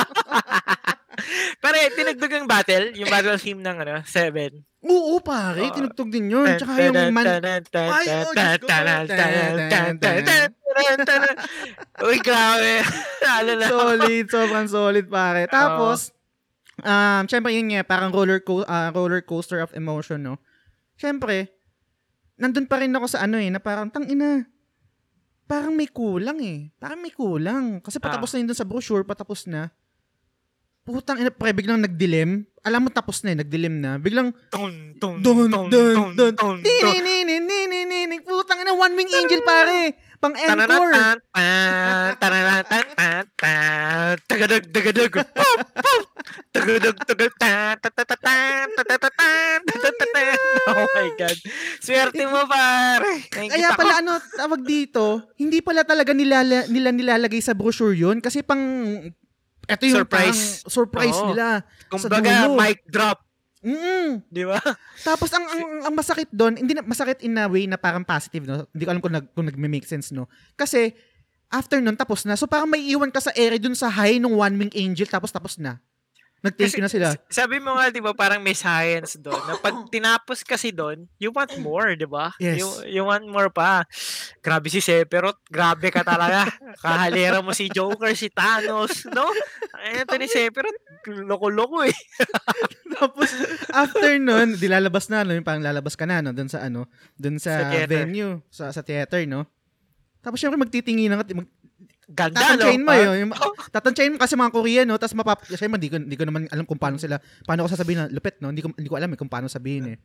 Pero eh, tinagdag yung battle, yung battle theme ng ano, 7. Oo, pare. Oh. Tinugtog din yun. Tsaka yung man... Ay, oh. Uy, grabe. Solid, sobrang solid, pare. Tapos, Um, syempre yun nga, parang roller, co- ah, roller coaster of emotion, no? Syempre, nandun pa rin ako sa ano eh, na parang, tang ina, parang may kulang eh. Parang may kulang. Kasi ah. patapos ah. na yun dun sa brochure, patapos na. Putang ina, pre, biglang nagdilim. Alam mo, tapos na eh, nagdilim na. Biglang, don, don, don, don, don, Putang ina, one wing angel, pare. Pang encore. Tan, tatatatan, tatatatan, tatatatan. Oh my God. Swerte mo, pare. Kaya pala ano, tawag dito, hindi pala talaga nilala, nila nilalagay sa brochure yun kasi pang, eto yung Surprise. parang surprise Oo. nila. Kumbaga, mic drop. Mm. Di ba? Tapos ang, ang, ang masakit doon, hindi na, masakit in a way na parang positive, no? Hindi ko alam kung, nag, kung nag-make sense, no? Kasi, after nun, tapos na. So, parang may iwan ka sa ere dun sa high ng One Wing Angel, tapos tapos na. Nag-thank you na sila. Sabi mo nga, di ba, parang may science doon. Na pag tinapos kasi doon, you want more, di ba? Yes. You, you want more pa. Grabe si Sephiroth. Grabe ka talaga. Kahalera mo si Joker, si Thanos, no? Anthony Sephiroth, loko-loko eh. Tapos, after nun, di lalabas na, no? Yung parang lalabas ka na, no? Dun sa, ano, dun sa, Sa theater. venue, sa, sa theater, no? Tapos, syempre, magtitingin ka, mag, Ganda, tatansyahin no? mo yun. Yung, tatansyahin mo kasi mga Korean, no? Tapos, mapap, syempre, hindi ko, hindi ko naman alam kung paano sila, paano ko sasabihin na, lupit, no? Hindi ko, hindi ko alam eh, kung paano sabihin, eh.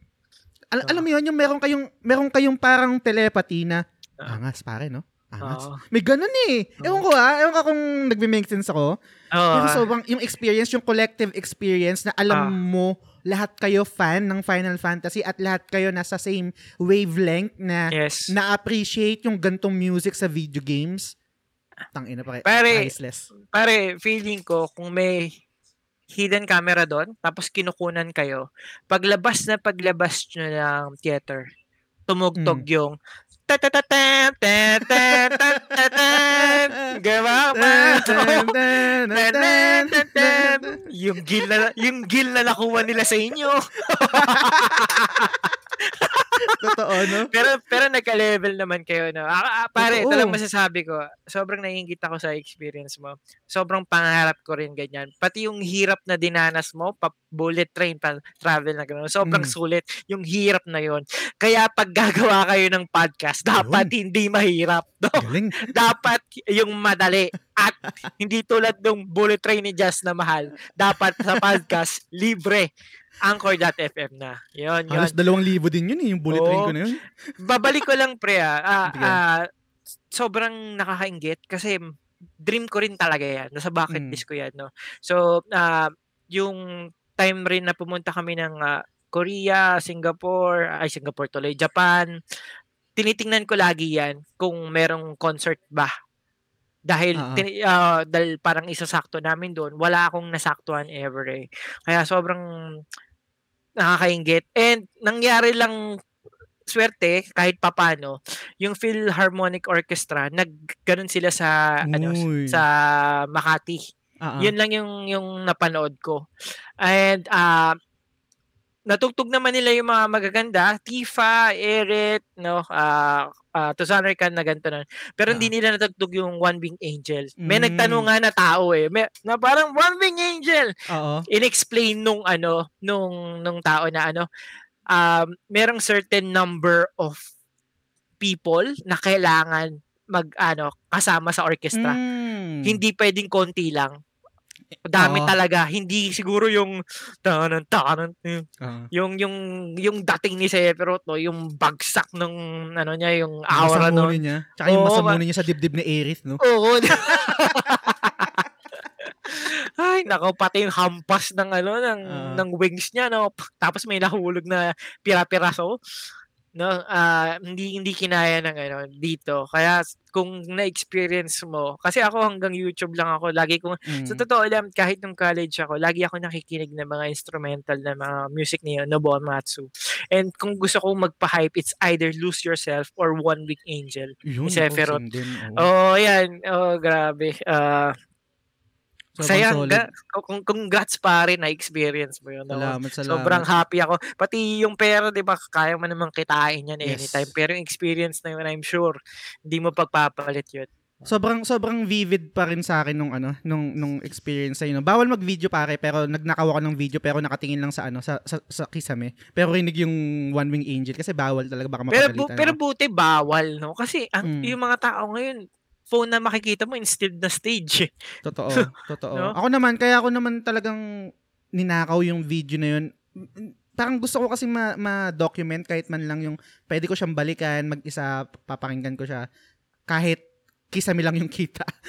Al- alam mo yun, yung meron kayong, meron kayong parang telepathy na, Ah. angas, pare, no? Angas. May ganun eh. Ewan ko ah, ewan ko kung nagme-make sense ako. Oo, Pero ah. sobrang, yung experience, yung collective experience na alam Ah. mo, lahat kayo fan ng Final Fantasy at lahat kayo nasa same wavelength na yes. na-appreciate yung gantong music sa video games. Tangina pa Pare, priceless. Pare, feeling ko, kung may hidden camera doon, tapos kinukunan kayo, paglabas na paglabas nyo ng theater, tumugtog Hmm. yung yung gil na yung gil na nakuha nila sa inyo. Totoo, no? pero pero nagka-level naman kayo no. Ah, ah, pare, ito Totoo. lang masasabi ko. Sobrang naiingit ako sa experience mo. Sobrang pangarap ko rin ganyan. Pati yung hirap na dinanas mo, pa bullet train pa travel na gano'n. Sobrang Mm. sulit yung hirap na yon. Kaya pag gagawa kayo ng podcast, dapat hindi mahirap. No? Galing. dapat yung madali at hindi tulad ng bullet train ni Jazz na mahal. Dapat sa podcast libre. Anchor.fm na. Yun, yun. Halos dalawang libo din yun eh, yung bullet train Oo. ko na yun. babalik ko lang pre ah. Ah, Sige. ah, sobrang nakakaingit kasi dream ko rin talaga yan. Nasa bucket Mm. list ko yan, no. So, ah, yung time rin na pumunta kami ng ah, Korea, Singapore, ay Singapore tuloy, Japan. Tinitingnan ko lagi yan kung merong concert ba. Dahil Oo. tini- ah, dahil parang isasakto namin doon, wala akong nasaktuhan ever eh. Kaya sobrang nakakaingit. And nangyari lang swerte kahit papano yung Philharmonic Orchestra nagganon sila sa ano Uy. sa Makati. Ah. Yun lang yung yung napanood ko. And ah natugtog naman nila yung mga magaganda, Tifa, Eret, no, ah uh, Tusaner Khan na ganito na. Pero hindi nila natugtog yung One Wing Angel. May Mm. nagtanong nga na tao eh, may, na parang One Wing Angel Oo. inexplain nung ano nung nung tao na ano um merong certain number of people na kailangan mag ano kasama sa orchestra. Mm. Hindi pwedeng konti lang. Dami Oo. talaga. Hindi siguro yung tanan tanan Oo. yung yung yung dating ni Sephiroth no, yung bagsak ng ano niya, yung Yung aura no. niya. Tsaka yung Oo, masamuni niya sa dibdib ni Aerith, no? Oo. Ay, nako pati yung hampas ng ano ng Oo. ng wings niya no. Tapos may nahulog na pira-piraso. No, ah hindi hindi kinaya ng ano dito. Kaya kung na-experience mo, kasi ako hanggang YouTube lang ako, lagi kong Mm. sa totoo lang kahit nung college ako, lagi ako nakikinig ng mga instrumental na mga music ni Nobuo Matsu. And kung gusto ko magpa-hype, it's either Lose Yourself or One Week Angel. Yun, Sephiroth. oh, din, oo. Oh, yan. Oh, grabe. Ah, Sobrang saya. solid. Ga- kung congrats pare na experience mo yun. Salamat, salamat. Sobrang happy ako. Pati yung pera, 'di ba, kaya mo namang kitain yan Yes. anytime. Pero yung experience na yun, I'm sure, hindi mo pagpapalit yun. Sobrang sobrang vivid pa rin sa akin nung ano, nung nung experience ay no. Bawal mag-video pare, pero nagnakaw ako ng video pero nakatingin lang sa ano sa sa, sa kisame. Pero rinig yung One Wing Angel kasi bawal talaga baka Pero, mapagalitan. bu- pero buti bawal, no? Kasi ang, Mm. yung mga tao ngayon, phone na makikita mo instead na stage. eh. totoo, totoo. No? Ako naman kaya ako naman talagang ninakaw yung video na yun. Mm, Parang gusto ko kasi ma- ma-document kahit man lang yung pwede ko siyang balikan, mag-isa papakinggan ko siya kahit kisame lang yung kita.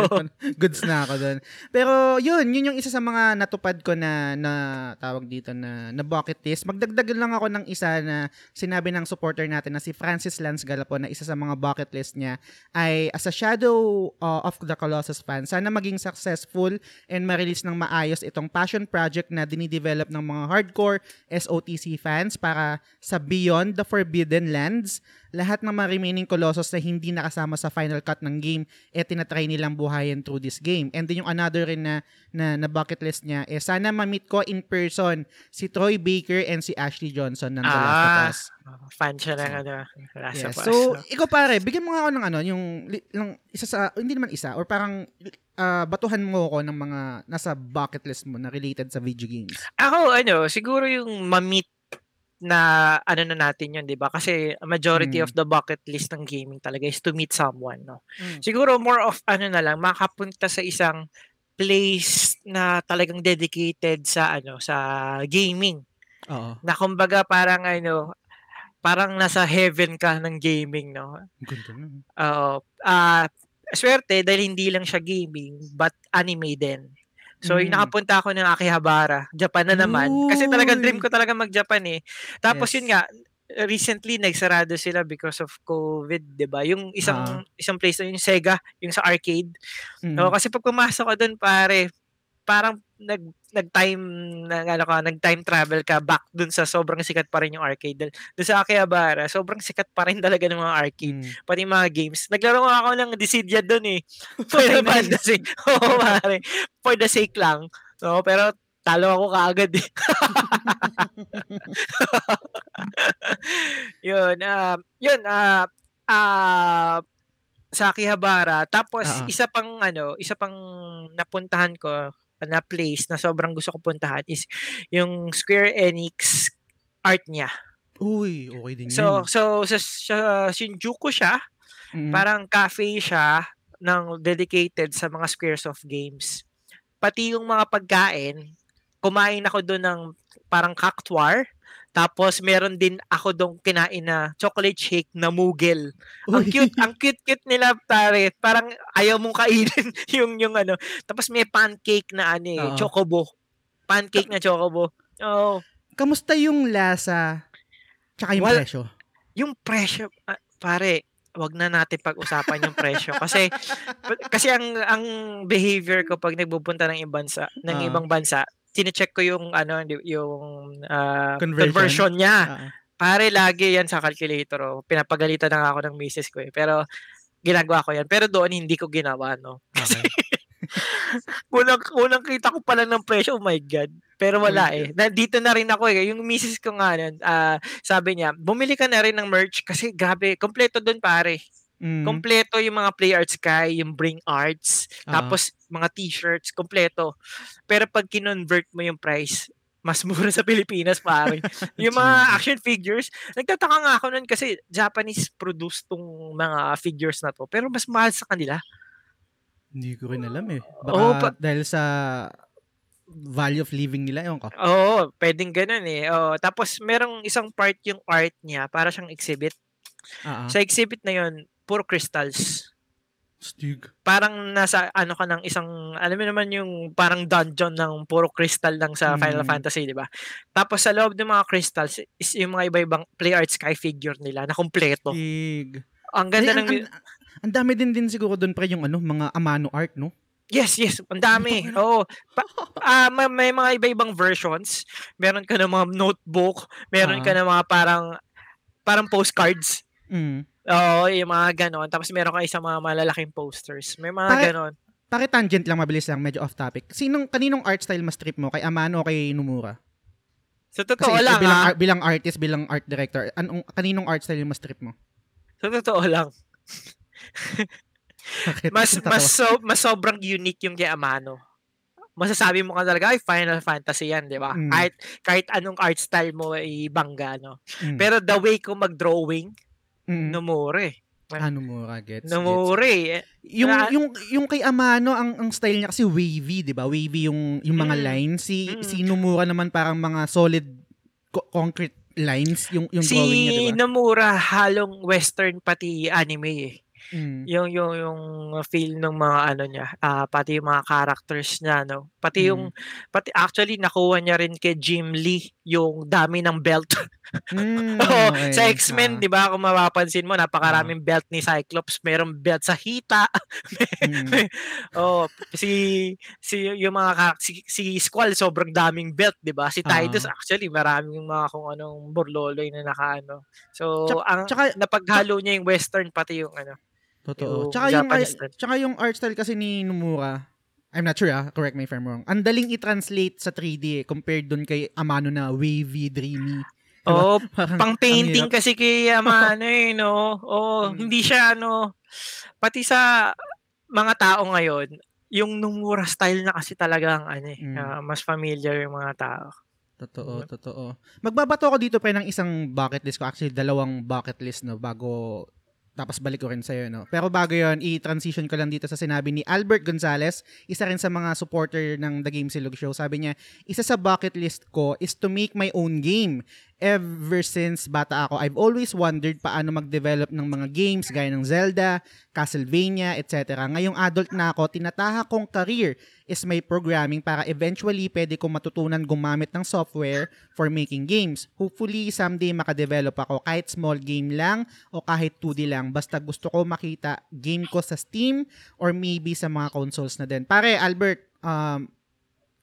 Goods na ako doon. Pero yun, yun yung isa sa mga natupad ko na, na tawag dito na, na bucket list. Magdagdag lang ako ng isa na sinabi ng supporter natin na si Francis Lance Galapo na isa sa mga bucket list niya ay as a shadow uh, of the Colossus fan, sana maging successful and ma-release ng maayos itong passion project na dinidevelop ng mga hardcore SOTC fans para sa Beyond the Forbidden Lands lahat ng mga remaining Colossus na hindi nakasama sa final cut ng game, eh tinatry nilang buhayin through this game. And then yung another rin na, na, na bucket list niya, eh sana ma-meet ko in person si Troy Baker and si Ashley Johnson ng The Last of Ah, Us. fan siya ng ano, Last Yes. of Us, So, no? ikaw pare, bigyan mo nga ako ng ano, yung, li- ng isa sa, hindi naman isa, or parang ah, batuhan mo ako ng mga nasa bucket list mo na related sa video games. Ako, ano, siguro yung ma-meet na ano na natin yun, di ba? Kasi a majority Mm. of the bucket list ng gaming talaga is to meet someone, no? Siguro more of ano na lang, makapunta sa isang place na talagang dedicated sa ano, sa gaming. Oo. Na kumbaga parang ano, parang nasa heaven ka ng gaming, no? Ganda na. Oo. Ah, swerte dahil hindi lang siya gaming, but anime din. So, yung Mm. nakapunta ako ng Akihabara, Japan na naman. Kasi talaga dream ko talaga mag-Japan eh. Tapos Yes. yun nga, recently nagsarado sila because of COVID, 'di ba? Yung isang isang place na yung Sega, yung sa arcade. Mm. No, kasi pag pumasok ka doon, pare, parang nag nag-time nag ano ka, nag-time travel ka back dun sa sobrang sikat pa rin yung arcade. Doon sa Akihabara, sobrang sikat pa rin talaga ng mga arcade Mm. pati mga games. Naglaro nga ako ng Dissidia doon eh. Final Nice. Fantasy. Oo, pare. For the sake lang. No, pero talo ako kaagad eh. yun, ah, yun, ah, ah, sa Akihabara. Tapos, Oo. isa pang, ano, isa pang napuntahan ko na place na sobrang gusto ko puntahan is yung Square Enix art niya. Uy, okay din So, yun. so sa, sa Shinjuku siya, Mm. parang cafe siya ng dedicated sa mga squares of games. Pati yung mga pagkain, kumain ako doon ng parang cactuar. Tapos meron din ako doon kinain na chocolate shake na mugel. Ang cute, ang cute-cute nila pare. Parang ayaw mong kainin yung yung ano. Tapos may pancake na ano eh, chocobo. Pancake na chocobo. Oh, Kamusta yung lasa tsaka yung Wal- presyo? yung presyo, ah, pare, wag na natin pag-usapan yung presyo kasi kasi ang ang behavior ko pag nagpupunta ng ibang bansa, ng Ah. ibang bansa, sine-check ko yung ano yung ah, Conversion? conversion niya. Oo. Pare lagi yan sa calculator. Oh. Pinapagalitan na nga ako ng misis ko eh. Pero ginagawa ko yan. Pero doon hindi ko ginawa, no? Okay. Unang, unang kita ko pala ng presyo, oh my God. Pero wala Oh my eh. Nandito na rin ako eh. Yung misis ko nga nun, ah, sabi niya, bumili ka na rin ng merch kasi grabe, kompleto doon pare. Mm. Kompleto yung mga Play Arts Sky, yung Bring Arts, Oo. tapos mga t-shirts, kompleto. Pero pag kinonvert mo yung price, mas mura sa Pilipinas, pare. yung mga action figures, nagtataka nga ako nun kasi Japanese produced tong mga figures na to, pero mas mahal sa kanila. Hindi ko rin alam eh. Baka Oo, pa- dahil sa value of living nila, yun ko. Oo, pwedeng ganun eh. Oo, tapos merong isang part yung art niya, para siyang exhibit. Ah. Sa exhibit na yun, puro crystals. Stig. parang nasa ano ka ng isang alam mo naman yung parang dungeon ng puro crystal lang sa Final Mm. Fantasy, di ba? Tapos sa loob ng mga crystals is yung mga iba-ibang play art sky figure nila na kompleto. Stig. Ang ganda Eh, ng ang, ang, ang dami din din siguro doon pre yung ano, mga Amano art, no? Yes, yes, ang dami. Oo. Pa, ah, may, may mga iba-ibang versions. Meron ka ng mga notebook, meron ka Ah. ng mga parang parang postcards. Mm. Oo, yung mga ganon. Tapos meron ka isang mga malalaking posters. May mga Pare- ganon. Pare tangent lang, mabilis lang, medyo off topic. Sinong, kaninong art style mas trip mo? Kay Amano o kay Nomura? Sa Kasi totoo ikaw lang, bilang, ah. ar- bilang artist, bilang art director, anong, kaninong art style yung mas trip mo? Sa totoo lang. Mas mas so, mas sobrang unique yung kay Amano. Masasabi mo ka talaga, ay Final Fantasy yan, di ba? Mm. Kahit, kahit anong art style mo ay bangga, no? Mm. Pero the way ko mag-drawing, Mm. numure. ano mo ka gets? gets. Numure. eh. Yung Na- yung yung kay Amano ang ang style niya kasi wavy, 'di ba? Wavy yung yung mga Mm. lines. Si Mm. si Nomura naman parang mga solid co- concrete lines yung yung Si drawing niya, 'di ba? Nomura halong western pati anime eh. Mm. Yung yung yung feel ng mga ano niya, ah pati yung mga characters niya no. Pati yung pati actually nakuha niya rin kay Jim Lee yung dami ng belt. Mm, Oo, okay. sa X-Men, Ah, 'di ba? Kung mapapansin mo, napakaraming belt ni Cyclops, merong belt sa hita. mm. oh, si si yung mga ka- si, si Squall sobrang daming belt, 'di ba? Si Tidus Ah. actually maraming mga kung anong burloloy na nakaano. So, ang tsaka- napaghalo niya yung western pati yung ano. Totoo. Yung Tsaka yung, style. tsaka yung art style kasi ni Nomura, I'm not sure ah, correct me if I'm wrong. Ang daling i-translate sa 3D eh, compared dun kay Amano na wavy, dreamy. Diba? Oh, Parang pang ang painting kasi kay Amano eh, no? Oh, Mm. hindi siya ano pati sa mga tao ngayon, yung Nomura style na kasi talagang ano eh, Mm. ah, mas familiar yung mga tao. Totoo, Mm. totoo. Magbabato ako dito pre ng isang bucket list ko. Actually, dalawang bucket list no bago tapos balik ko rin sa'yo, no? Pero bago yon i-transition ko lang dito sa sinabi ni Albert Gonzalez, isa rin sa mga supporter ng The Game Silog Show. Sabi niya, isa sa bucket list ko is to make my own game. Ever since bata ako, I've always wondered paano mag-develop ng mga games gaya ng Zelda, Castlevania, etc. Ngayong adult na ako, tinataha kong career is may programming para eventually pwede kong matutunan gumamit ng software for making games. Hopefully, someday makadevelop ako kahit small game lang o kahit 2D lang. Basta gusto ko makita game ko sa Steam or maybe sa mga consoles na din. Pare, Albert, um,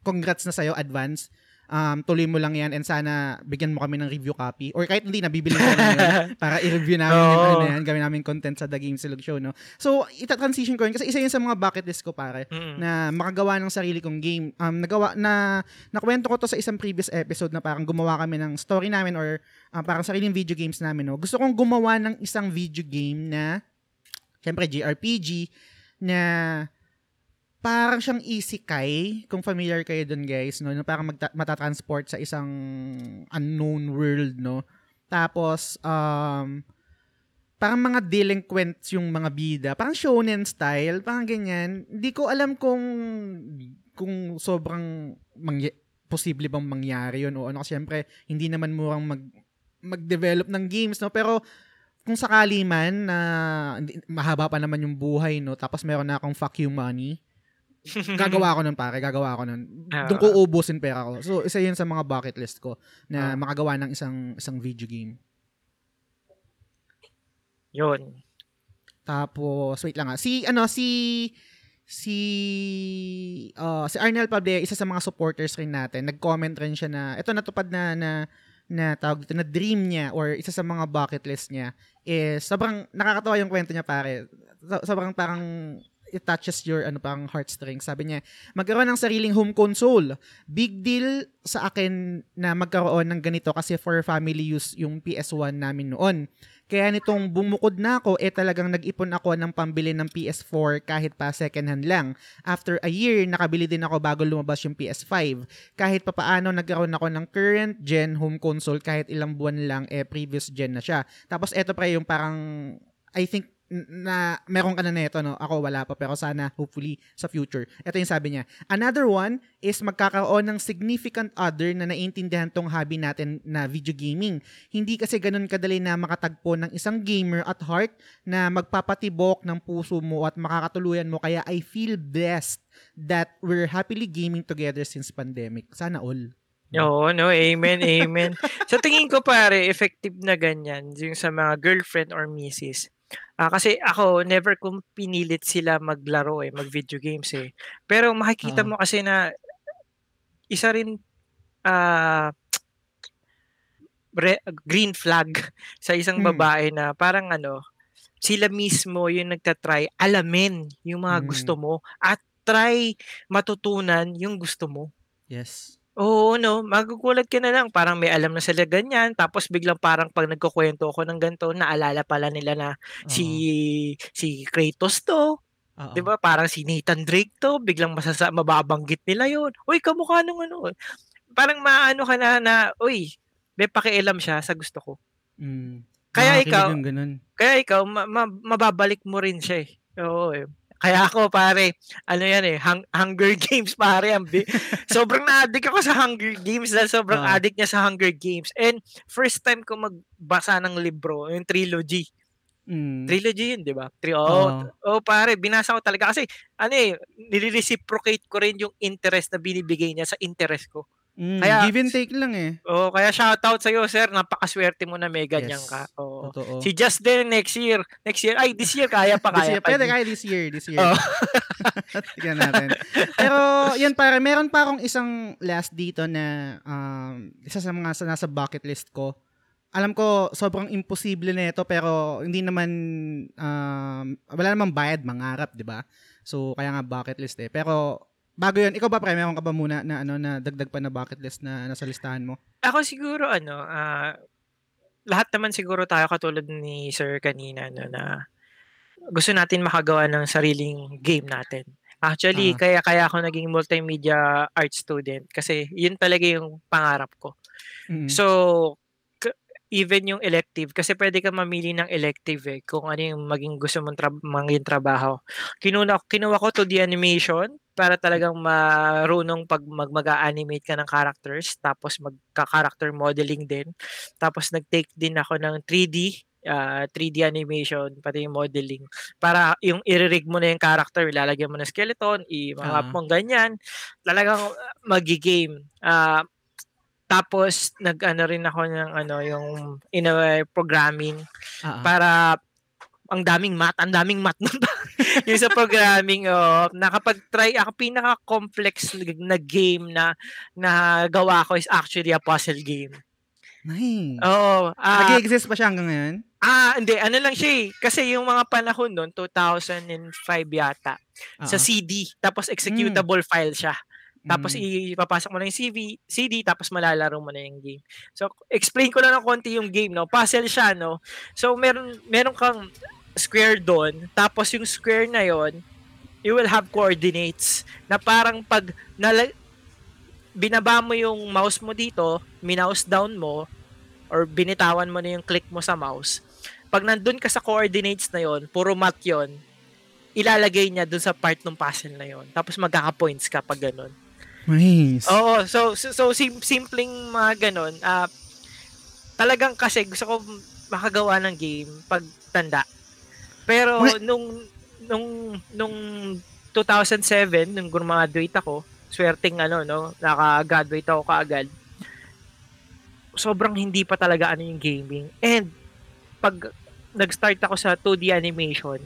congrats na sa'yo, advance. Um, tuloy mo lang yan and sana bigyan mo kami ng review copy or kahit hindi, nabibili ko yun para i-review namin yung Oo. ano na yan, gawin namin content sa The Game Silog Show, no? So, ita-transition ko yun kasi isa yun sa mga bucket list ko, pare Mm. na makagawa ng sarili kong game. Um, nagawa na nakwento ko to sa isang previous episode na parang gumawa kami ng story namin or ah, parang sariling video games namin. No? Gusto kong gumawa ng isang video game na syempre JRPG na parang siyang isekai kung familiar kayo dun guys no parang magta- matatransport sa isang unknown world no tapos um parang mga delinquents yung mga bida. Parang shonen style, parang ganyan. Hindi ko alam kung kung sobrang mangya- posible bang mangyari yun o ano. Kasi syempre, hindi naman murang mag, mag-develop ng games, no? Pero kung sakali man na hindi- mahaba pa naman yung buhay, no? Tapos meron na akong fuck you money, gagawa ko nun pare, gagawa ko nun. Ah. Doon ko ubusin pera ko. So, isa yun sa mga bucket list ko na Ah. makagawa ng isang isang video game. Yun. Tapos, wait lang ah. Si, ano, si, si, uh, si Arnel Pable, isa sa mga supporters rin natin, nag-comment rin siya na, ito natupad na, na, na tawag dito, na dream niya or isa sa mga bucket list niya is, sobrang nakakatawa yung kwento niya pare. So- Sobrang parang it touches your ano pang heartstrings. Sabi niya, magkaroon ng sariling home console. Big deal sa akin na magkaroon ng ganito kasi for family use yung PS1 namin noon. Kaya nitong bumukod na ako, eh talagang nag-ipon ako ng pambili ng PS4 kahit pa second hand lang. After a year, nakabili din ako bago lumabas yung PS5. Kahit papaano nagkaroon ako ng current gen home console kahit ilang buwan lang, eh previous gen na siya. Tapos eto pa yung parang, I think, na meron ka na neto, no? Ako wala pa, pero sana, hopefully, sa future. Ito yung sabi niya. Another one is magkakaroon ng significant other na naiintindihan tong hobby natin na video gaming. Hindi kasi ganun kadali na makatagpo ng isang gamer at heart na magpapatibok ng puso mo at makakatuluyan mo. Kaya I feel blessed that we're happily gaming together since pandemic. Sana all. Oo, no, amen, amen. sa tingin ko pare, effective na ganyan yung sa mga girlfriend or misis. Ah, kasi ako, never kong pinilit sila maglaro eh, mag-video games eh. Pero makikita Oo. mo kasi na isa rin ah re- green flag sa isang Hmm. babae na parang ano, sila mismo yung nagtatry alamin yung mga Hmm. gusto mo at try matutunan yung gusto mo. Yes. Oo, no, magugulat ka na lang, parang may alam na sila ganyan, tapos biglang parang 'pag nagkukuwento ako ng ganito, naalala pala nila na si si Kratos 'to, Oo. 'Di ba parang si Nathan Drake to, biglang masasa mababanggit nila 'yon. Uy, kamukha nung ano. Parang maano ka na na, uy, may pakialam siya sa gusto ko. Mm. Kaya Nakakakilig ikaw, yung ganun. kaya ikaw ma- ma- mababalik mo rin siya eh. Oo eh. Kaya ako pare, ano yan eh, hung- Hunger Games pare. Ang bi- sobrang na-addict ako sa Hunger Games dahil sobrang Oo. addict niya sa Hunger Games. And first time ko magbasa ng libro, yung trilogy. Mm. Trilogy yun, di ba? Tri- Oo. oh, oh, pare, binasa ko talaga kasi ano eh, nilireciprocate ko rin yung interest na binibigay niya sa interest ko. Mm, Kaya- give and take lang eh. Oh, kaya shoutout sa iyo, sir. Napakaswerte mo na may ganyan Yes. ka. Oo. Totoo. Si Just din next year. Next year. Ay, this year kaya pa kaya year, pa. pwede kaya this year, this year. Oh. Tignan natin. Pero, yun para, meron pa akong isang last dito na um, isa sa mga sa nasa bucket list ko. Alam ko, sobrang imposible na ito, pero hindi naman, um, wala namang bayad, mangarap, di ba? So, kaya nga bucket list eh. Pero, bago yun, ikaw ba, pre, meron ka ba muna na, ano, na dagdag pa na bucket list na nasa listahan mo? Ako siguro ano, ah, lahat naman siguro tayo katulad ni Sir kanina no, na gusto natin makagawa ng sariling game natin. Actually, Ah. kaya kaya ako naging multimedia art student kasi yun talaga yung pangarap ko. Mm. So, k- even yung elective, kasi pwede ka mamili ng elective eh, kung ano yung maging gusto mong tra- maging trabaho. Kinuna, kinuha ko to the animation para talagang marunong pag mag, mag-animate ka ng characters, tapos magka-character modeling din. Tapos nag-take din ako ng 3D, ah, 3D animation, pati yung modeling. Para yung i-rig mo na yung character, ilalagyan mo ng skeleton, i-mga Ah. mong ganyan. Talagang magi-game. Ah, tapos nag-ano rin ako ng ano yung in a programming Ah, ah. para ang daming math, ang daming math nun. yung sa programming, oh, nakapag-try ako pinaka-complex na game na na gawa ko is actually a puzzle game. Nice. Oo. ah, Nag-exist pa siya hanggang ngayon? ah, hindi, ano lang siya eh. Kasi yung mga panahon nun, 2005 yata, sa Ah. CD, tapos executable file siya. Tapos Mm. ipapasok mo na yung CV, CD, tapos malalaro mo na yung game. So, explain ko lang ng konti yung game, no? Puzzle siya, no? So, meron, meron kang square doon, tapos yung square na yon you will have coordinates na parang pag nala- binaba mo yung mouse mo dito, minouse down mo, or binitawan mo na yung click mo sa mouse, pag nandun ka sa coordinates na yon puro math yon ilalagay niya dun sa part ng puzzle na yon Tapos magkaka-points ka pag ganun. Nice. Oo, so so, so sim- simpleng mga ganun. ah talagang kasi gusto ko makagawa ng game pag tanda. Pero nung nung nung 2007 nung graduate ako, swerteng ano no, naka-graduate ako kaagad. Sobrang hindi pa talaga ano yung gaming. And pag nag-start ako sa 2D animation,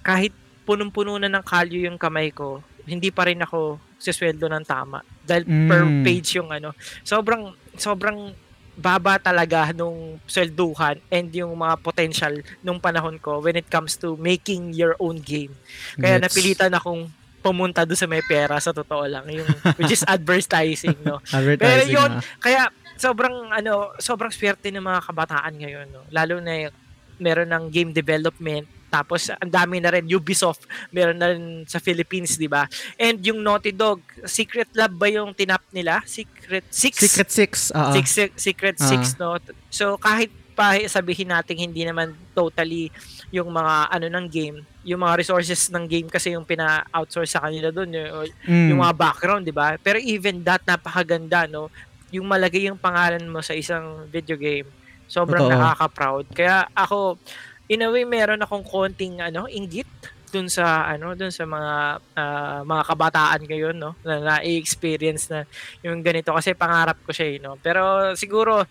kahit punong-puno na ng kalyo yung kamay ko, hindi pa rin ako sisweldo ng tama. Dahil per Mm. page yung ano. Sobrang, sobrang baba talaga nung swelduhan and yung mga potential nung panahon ko when it comes to making your own game. Kaya Gets. napilitan akong pumunta doon sa may pera sa totoo lang yung which is advertising no Advertising. pero yun, ah. kaya sobrang ano, sobrang swerte ng mga kabataan ngayon, no. Lalo na yung- meron ng game development tapos ang dami na rin Ubisoft, meron na rin sa Philippines, 'di ba? And yung Naughty Dog, Secret Lab ba yung tinap nila? Secret Six? Secret Six. ah, ah. Six, Secret Ah. Six, no? So kahit pa sabihin natin hindi naman totally yung mga ano ng game, yung mga resources ng game kasi yung pina-outsource sa kanila doon, yung, Mm. yung mga background, 'di ba? Pero even that napakaganda, no? Yung malagay yung pangalan mo sa isang video game. Sobrang Totoo. nakaka-proud. Kaya ako in a way meron akong konting ano, inggit dun sa ano, dun sa mga ah, mga kabataan ngayon, no? Na na-experience na yung ganito kasi pangarap ko siya, eh, no? Pero siguro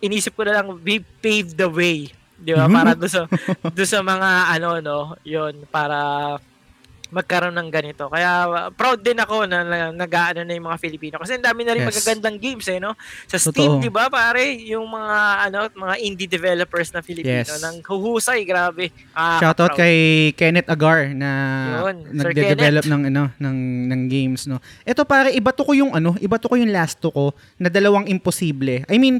inisip ko na lang we pave the way, 'di ba? Mhm. Para doon sa doon sa mga ano no, 'yon para magkaroon ng ganito. Kaya uh, proud din ako na, na nag-aano na yung mga Filipino kasi ang dami na rin Yes. magagandang games eh no. Sa Steam. 'di ba, pare, yung mga ano, mga indie developers na Filipino Yes. nang huhusay, grabe. Ah, Shoutout kay Kenneth Agar na nagde-develop ng ano ng ng games no. Ito pare iba to ko yung ano, iba to ko yung last to ko na dalawang imposible. I mean,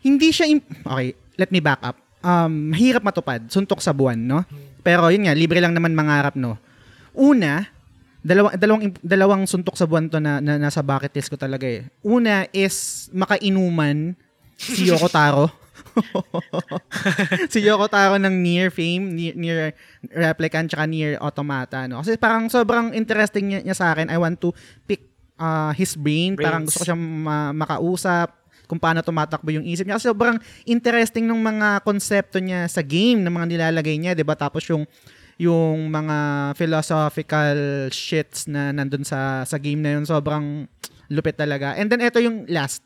hindi siya im- Okay, let me back up. Um, mahirap matupad, suntok sa buwan, no? Pero yun nga, libre lang naman mangarap, no. Una, dalawang dalawang dalawang suntok sa buwan to na, na nasa bucket list ko talaga eh. Una is makainuman si Yoko Taro. si Yoko Taro ng Near Fame, Near, near Replicant, tsaka Near Automata. No? Kasi parang sobrang interesting niya, niya sa akin. I want to pick uh, his brain. Brains. Parang gusto ko siyang ma- makausap kung paano tumatakbo yung isip niya. Kasi sobrang interesting ng mga konsepto niya sa game, ng mga nilalagay niya, 'di ba? Tapos yung yung mga philosophical shits na nandun sa sa game na yun, sobrang lupit talaga. And then ito yung last.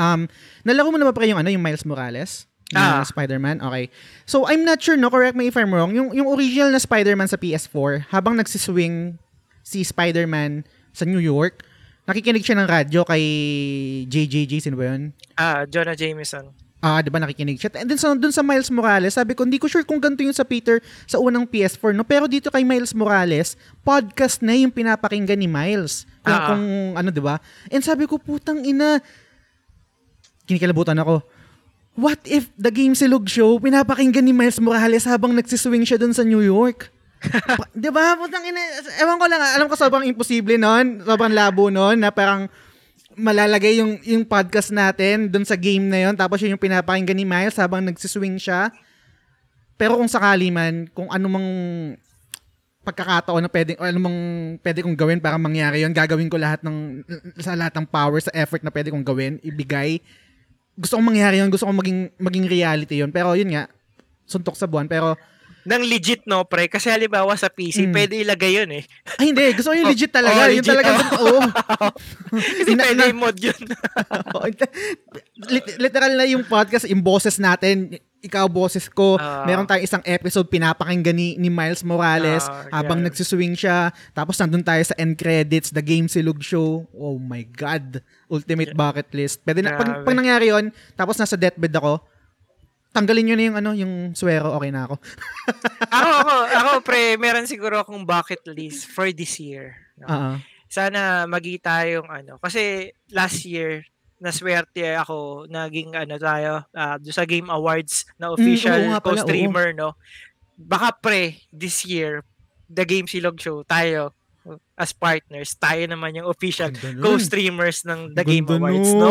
Um, nalaro mo na ba pre yung ano, yung Miles Morales? Na Ah. Spider-Man? Okay. So, I'm not sure, no? Correct me if I'm wrong. Yung, yung original na Spider-Man sa PS4, habang nagsiswing si Spider-Man sa New York, nakikinig siya ng radyo kay JJJ, sino ba yun? Ah, Jonah Jameson. Ah, 'di ba nakikinig siya. And then sa dun sa Miles Morales, sabi ko, hindi ko sure kung ganito yung sa Peter sa unang PS4, no? Pero dito kay Miles Morales, podcast na yung pinapakinggan ni Miles. Kung, Ah. kung ano, 'di ba? And sabi ko, putang ina. Kinikilabutan ako. What if the Game Silog Show pinapakinggan ni Miles Morales habang nagsiswing siya dun sa New York? 'Di ba? Putang ina. Ewan ko lang, alam ko sobrang imposible noon, sobrang labo noon na parang malalagay yung yung podcast natin doon sa game na yon tapos yun yung pinapakinggan ni Miles habang nagsiswing siya. Pero kung sakali man, kung ano mang pagkakataon na pwede, o ano mang pwede kong gawin para mangyari yon gagawin ko lahat ng, sa lahat ng power, sa effort na pwede kong gawin, ibigay. Gusto kong mangyari yon gusto kong maging, maging reality yon Pero yun nga, suntok sa buwan. Pero, Nang legit, no, pre? Kasi halimbawa sa PC, Mm. pwede ilagay yun eh. ay hindi, gusto ko yung legit talaga. Oh, yun legit. talaga, oo. Kasi Na- pwede na- i-mod yun. Literal na yung podcast, yung boses natin, ikaw boses ko, Ah. meron tayong isang episode pinapakinggan ni, ni Miles Morales Ah, habang yeah. nagsiswing siya. Tapos nandun tayo sa end credits, The Game Silog Show. Oh my God. Ultimate bucket list. Pwede na, pag, pag nangyari yun, tapos nasa deathbed ako, tanggalin nyo na yung ano, yung swero, okay na ako. ako, ako, ako, pre, meron siguro akong bucket list for this year. No? Oo. Sana magi tayong ano. Kasi last year, naswerte ako, naging ano tayo, doon sa Game Awards na official oo nga pala, co-streamer, no? Baka pre, this year, the Game Silog Show, tayo, as partners, tayo naman yung official Ganda co-streamers ng The Game Ganda Awards, no?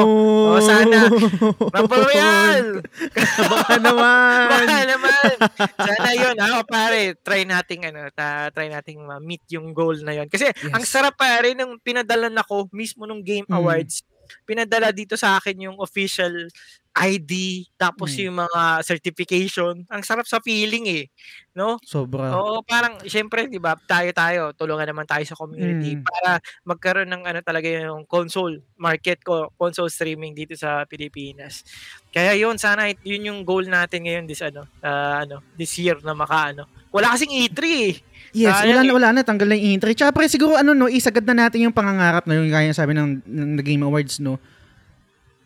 O, sana. Rumble Royale! Baka naman. Baka naman. Sana yun, ako pare, try nating ano, ta, try nating ma-meet yung goal na yun. Kasi Yes. ang sarap pare nung pinadala nako mismo nung Game Mm. Awards. Pinadala dito sa akin yung official ID, tapos Mm. yung mga certification. Ang sarap sa feeling eh, no? Sobra. Oo, parang syempre, 'di ba? Tayo-tayo, tulungan naman tayo sa community Mm. para magkaroon ng ano talaga yung console market ko, console streaming dito sa Pilipinas. Kaya 'yun, sana it- 'yun yung goal natin ngayon this ano, ah, ano, this year na makaano. Wala kasing E3 eh. Yes, wala Sayang na, wala na, tanggal na yung intro. Tsaka pre, siguro ano no, isagad na natin yung pangangarap na yung kaya sabi ng, ng The Game Awards, no?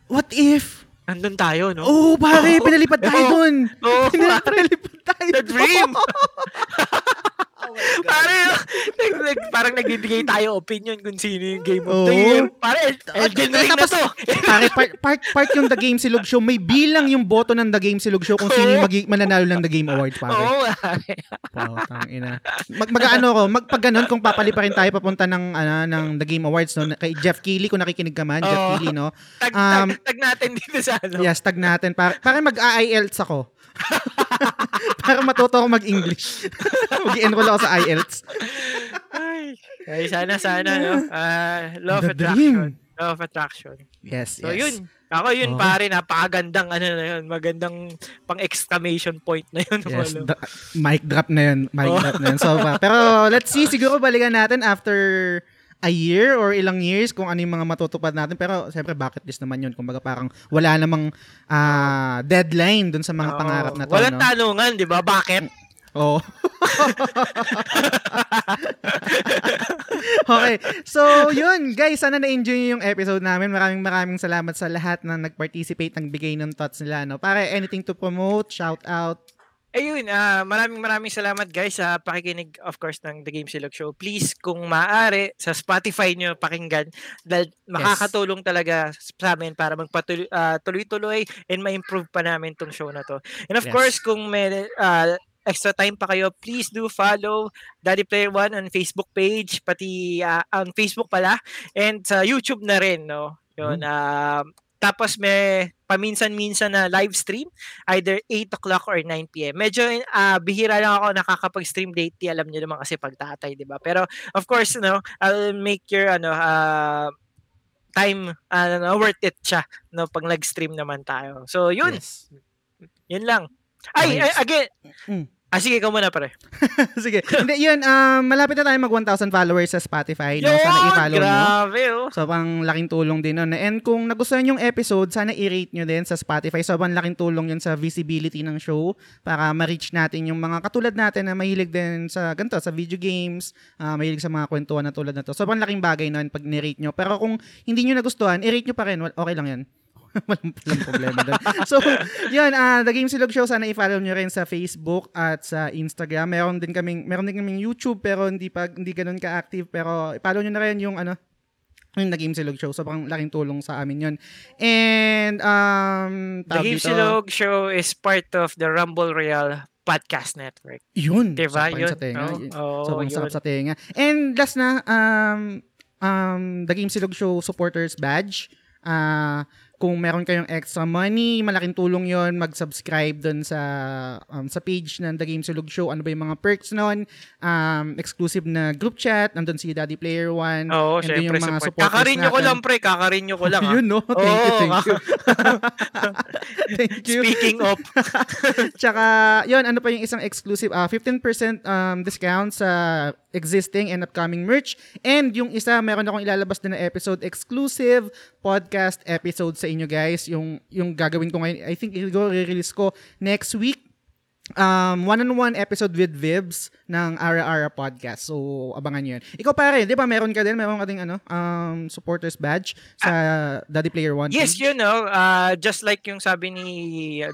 What if? Nandun tayo, no? Oh, pare, pinalipad tayo Oo. dun. Oo, pare. pinalipad tayo. The dream. oh. Pare, nag, nag, parang nagbibigay tayo opinion kung sino yung game of the year. Pare, Elden Ring na to. pare, part, part, part yung The Game Silog Show. May bilang yung boto ng The Game Silog Show kung sino yung magi- mananalo ng The Game Awards, pare. Oo, pare. Oh, tang ina. Mag mag-ano ko, mag pag ganun kung papali pa rin tayo papunta ng ano ng The Game Awards no kay Jeff Keighley kung nakikinig ka man, Jeff Oo. Keighley no. Tag, Um, tag, tag natin dito sa ano. Yes, tag natin para para mag-IELTS ako. para matuto ako mag-English. Mag-enroll ako sa IELTS. Ay, ay sana, sana, no? Ah, law of The attraction. Law of attraction. Yes, So, yes. yun. Ako yun, Okay. pare, napakagandang, ano na yun, magandang pang-exclamation point na yun. Yes, da- mic drop na yun. Mic Oh. drop na yun. So, pero let's see, siguro balikan natin after a year or ilang years kung ano yung mga matutupad natin. Pero siyempre, bucket list naman yun. Kumbaga parang wala namang ah, deadline dun sa mga Oo. pangarap na to. Walang no? tanungan, di ba? Bakit? Oo. okay. So, yun. Guys, sana na-enjoy nyo yung episode namin. Maraming maraming salamat sa lahat na nag-participate, nagbigay ng thoughts nila. No? Para anything to promote, shout out. Ayun, ah maraming maraming salamat guys sa pakikinig of course ng The Game Silog Show. Please kung maaari sa Spotify nyo pakinggan dahil makakatulong talaga sa amin para magpatuloy ah, tuloy-tuloy and ma-improve pa namin tong show na to. And of Yes. course kung may ah, extra time pa kayo, please do follow Daddy Player One on Facebook page, pati uh, on Facebook pala, and sa YouTube na rin, no? Yun, uh, tapos may paminsan-minsan na live stream, either 8 o'clock or 9 p.m. Medyo uh, bihira lang ako nakakapag-stream lately, alam niyo naman kasi pagtatay, di ba? Pero of course, no, I'll make your ano, uh, time uh, worth it siya no pag nag-stream naman tayo. So yun. Yes. Yun lang. Ay, nice. ay again. Mm. Ah, sige, ikaw muna pare. sige. Hindi, yun, um, malapit na tayo mag 1,000 followers sa Spotify. No? Sana i-follow grabe, nyo. Oh. So, pang laking tulong din nun. And kung nagustuhan yung episode, sana i-rate nyo din sa Spotify. So, pang laking tulong yun sa visibility ng show para ma-reach natin yung mga katulad natin na mahilig din sa ganito, sa video games, uh, mahilig sa mga kwentuhan na tulad na to. So, pang laking bagay nun pag ni-rate nyo. Pero kung hindi nyo nagustuhan, i-rate nyo pa rin. Okay lang yan. walang, walang problema doon. So, yun, uh, The Game Silog Show, sana i-follow nyo rin sa Facebook at sa Instagram. Meron din kaming, meron din kaming YouTube, pero hindi pa, hindi ganun ka-active. Pero i-follow nyo na rin yung, ano, yung The Game Silog Show. Sobrang laking tulong sa amin yun. And, um, The Game dito, Silog Show is part of the Rumble Royale Podcast Network. Yun. Diba? Yun. Sa tenga. Oh, oh, sobrang yun. sarap sa tenga. And last na, um, um, The Game Silog Show supporters badge. Uh, kung meron kayong extra money, malaking tulong yon mag-subscribe dun sa um, sa page ng The Game Sulog Show. Ano ba yung mga perks noon? Um, exclusive na group chat. Nandun si Daddy Player One. Oo, oh, syempre. Yung mga support. Kakarinyo ko lang, pre. Kakarinyo ko lang. Yun, no? Thank oh, you, thank you. thank you. Speaking of. Tsaka, yun, ano pa yung isang exclusive? Uh, ah, 15% um, discount sa existing and upcoming merch. And yung isa, meron akong ilalabas din na episode, exclusive podcast episode sa inyo guys. Yung, yung gagawin ko ngayon, I think i-release ko next week um, one-on-one episode with Vibs ng Ara Ara Podcast. So, abangan nyo yan. Ikaw pare, di ba meron ka din, meron ka din ano, um, supporters badge sa uh, Daddy Player One? Yes, page? you know, uh, just like yung sabi ni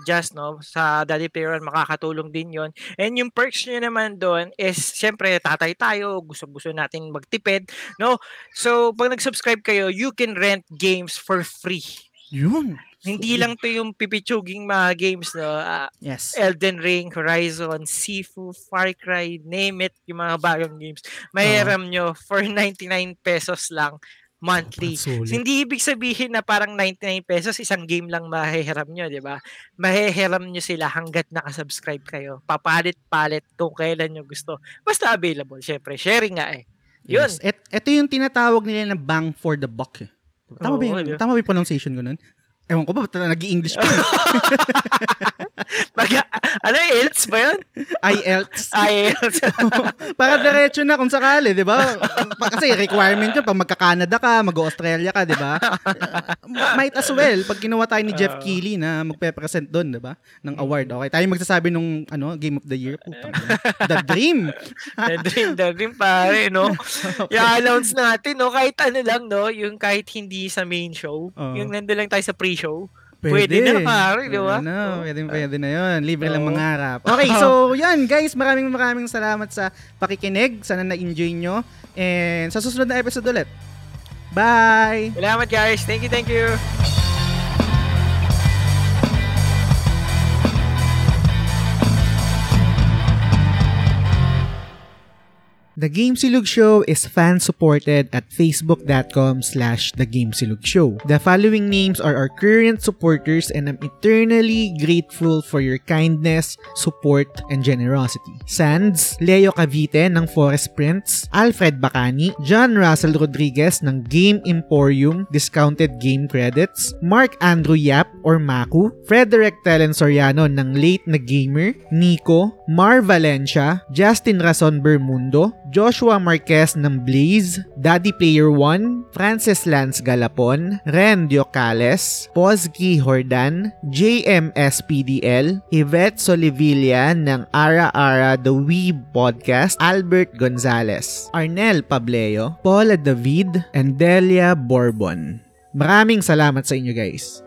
Jazz, no, sa Daddy Player One, makakatulong din yon And yung perks nyo naman doon is, syempre, tatay tayo, gusto-gusto natin magtipid, no? So, pag nag-subscribe kayo, you can rent games for free. Yun. Hindi lang to yung pipichuging mga games, no? Uh, yes. Elden Ring, Horizon, Sifu, Far Cry, name it, yung mga bagong games. Mahiram uh, nyo for 99 pesos lang monthly. So, hindi ibig sabihin na parang 99 pesos isang game lang mahihiram nyo, di ba? Mahihiram nyo sila hanggat nakasubscribe kayo. Papalit-palit kung kailan nyo gusto. Basta available, syempre. Sharing nga eh. Yun. Yes. Et, ito yung tinatawag nila na bang for the buck. Eh. Tama, oh, ba yung, tama ba yung pronunciation ko nun? Ewan ko ba, nag-i-English pa. Mag, ano, IELTS ba yun? IELTS. IELTS. Para diretso na kung sakali, di ba? Kasi requirement yun, pag magka-Canada ka, mag-Australia ka, di ba? Might as well, pag ginawa tayo ni Jeff uh, Keighley na magpe-present doon, di ba? Ng award. Okay, tayo magsasabi nung ano, Game of the Year. Putang, the Dream. the Dream, the Dream, pare, no? okay. I-announce natin, no? Kahit ano lang, no? Yung kahit hindi sa main show. Uh, yung nandun lang tayo sa pre show. Pwede, pwede na pare, di ba? No, pwede, pwede na yun. Libre oh. lang mangarap. Okay, so yan guys, maraming maraming salamat sa pakikinig. Sana na-enjoy nyo. And sa susunod na episode ulit. Bye! Salamat guys. Thank you, thank you. The Game Silog Show is fan-supported at facebook.com slash The Game Silog Show. The following names are our current supporters and I'm eternally grateful for your kindness, support, and generosity. Sands, Leo Cavite ng Forest Prince, Alfred Bacani, John Russell Rodriguez ng Game Emporium Discounted Game Credits, Mark Andrew Yap or Maku, Frederick Telen Soriano ng Late na Gamer, Nico, Mar Valencia, Justin Rason Bermundo, Joshua Marquez ng Blaze, Daddy Player 1, Francis Lance Galapon, Ren Diocales, Pozgi Hordan, JMSPDL, Yvette Solivilla ng Ara Ara The Weeb Podcast, Albert Gonzalez, Arnel Pableo, Paula David, and Delia Bourbon. Maraming salamat sa inyo guys.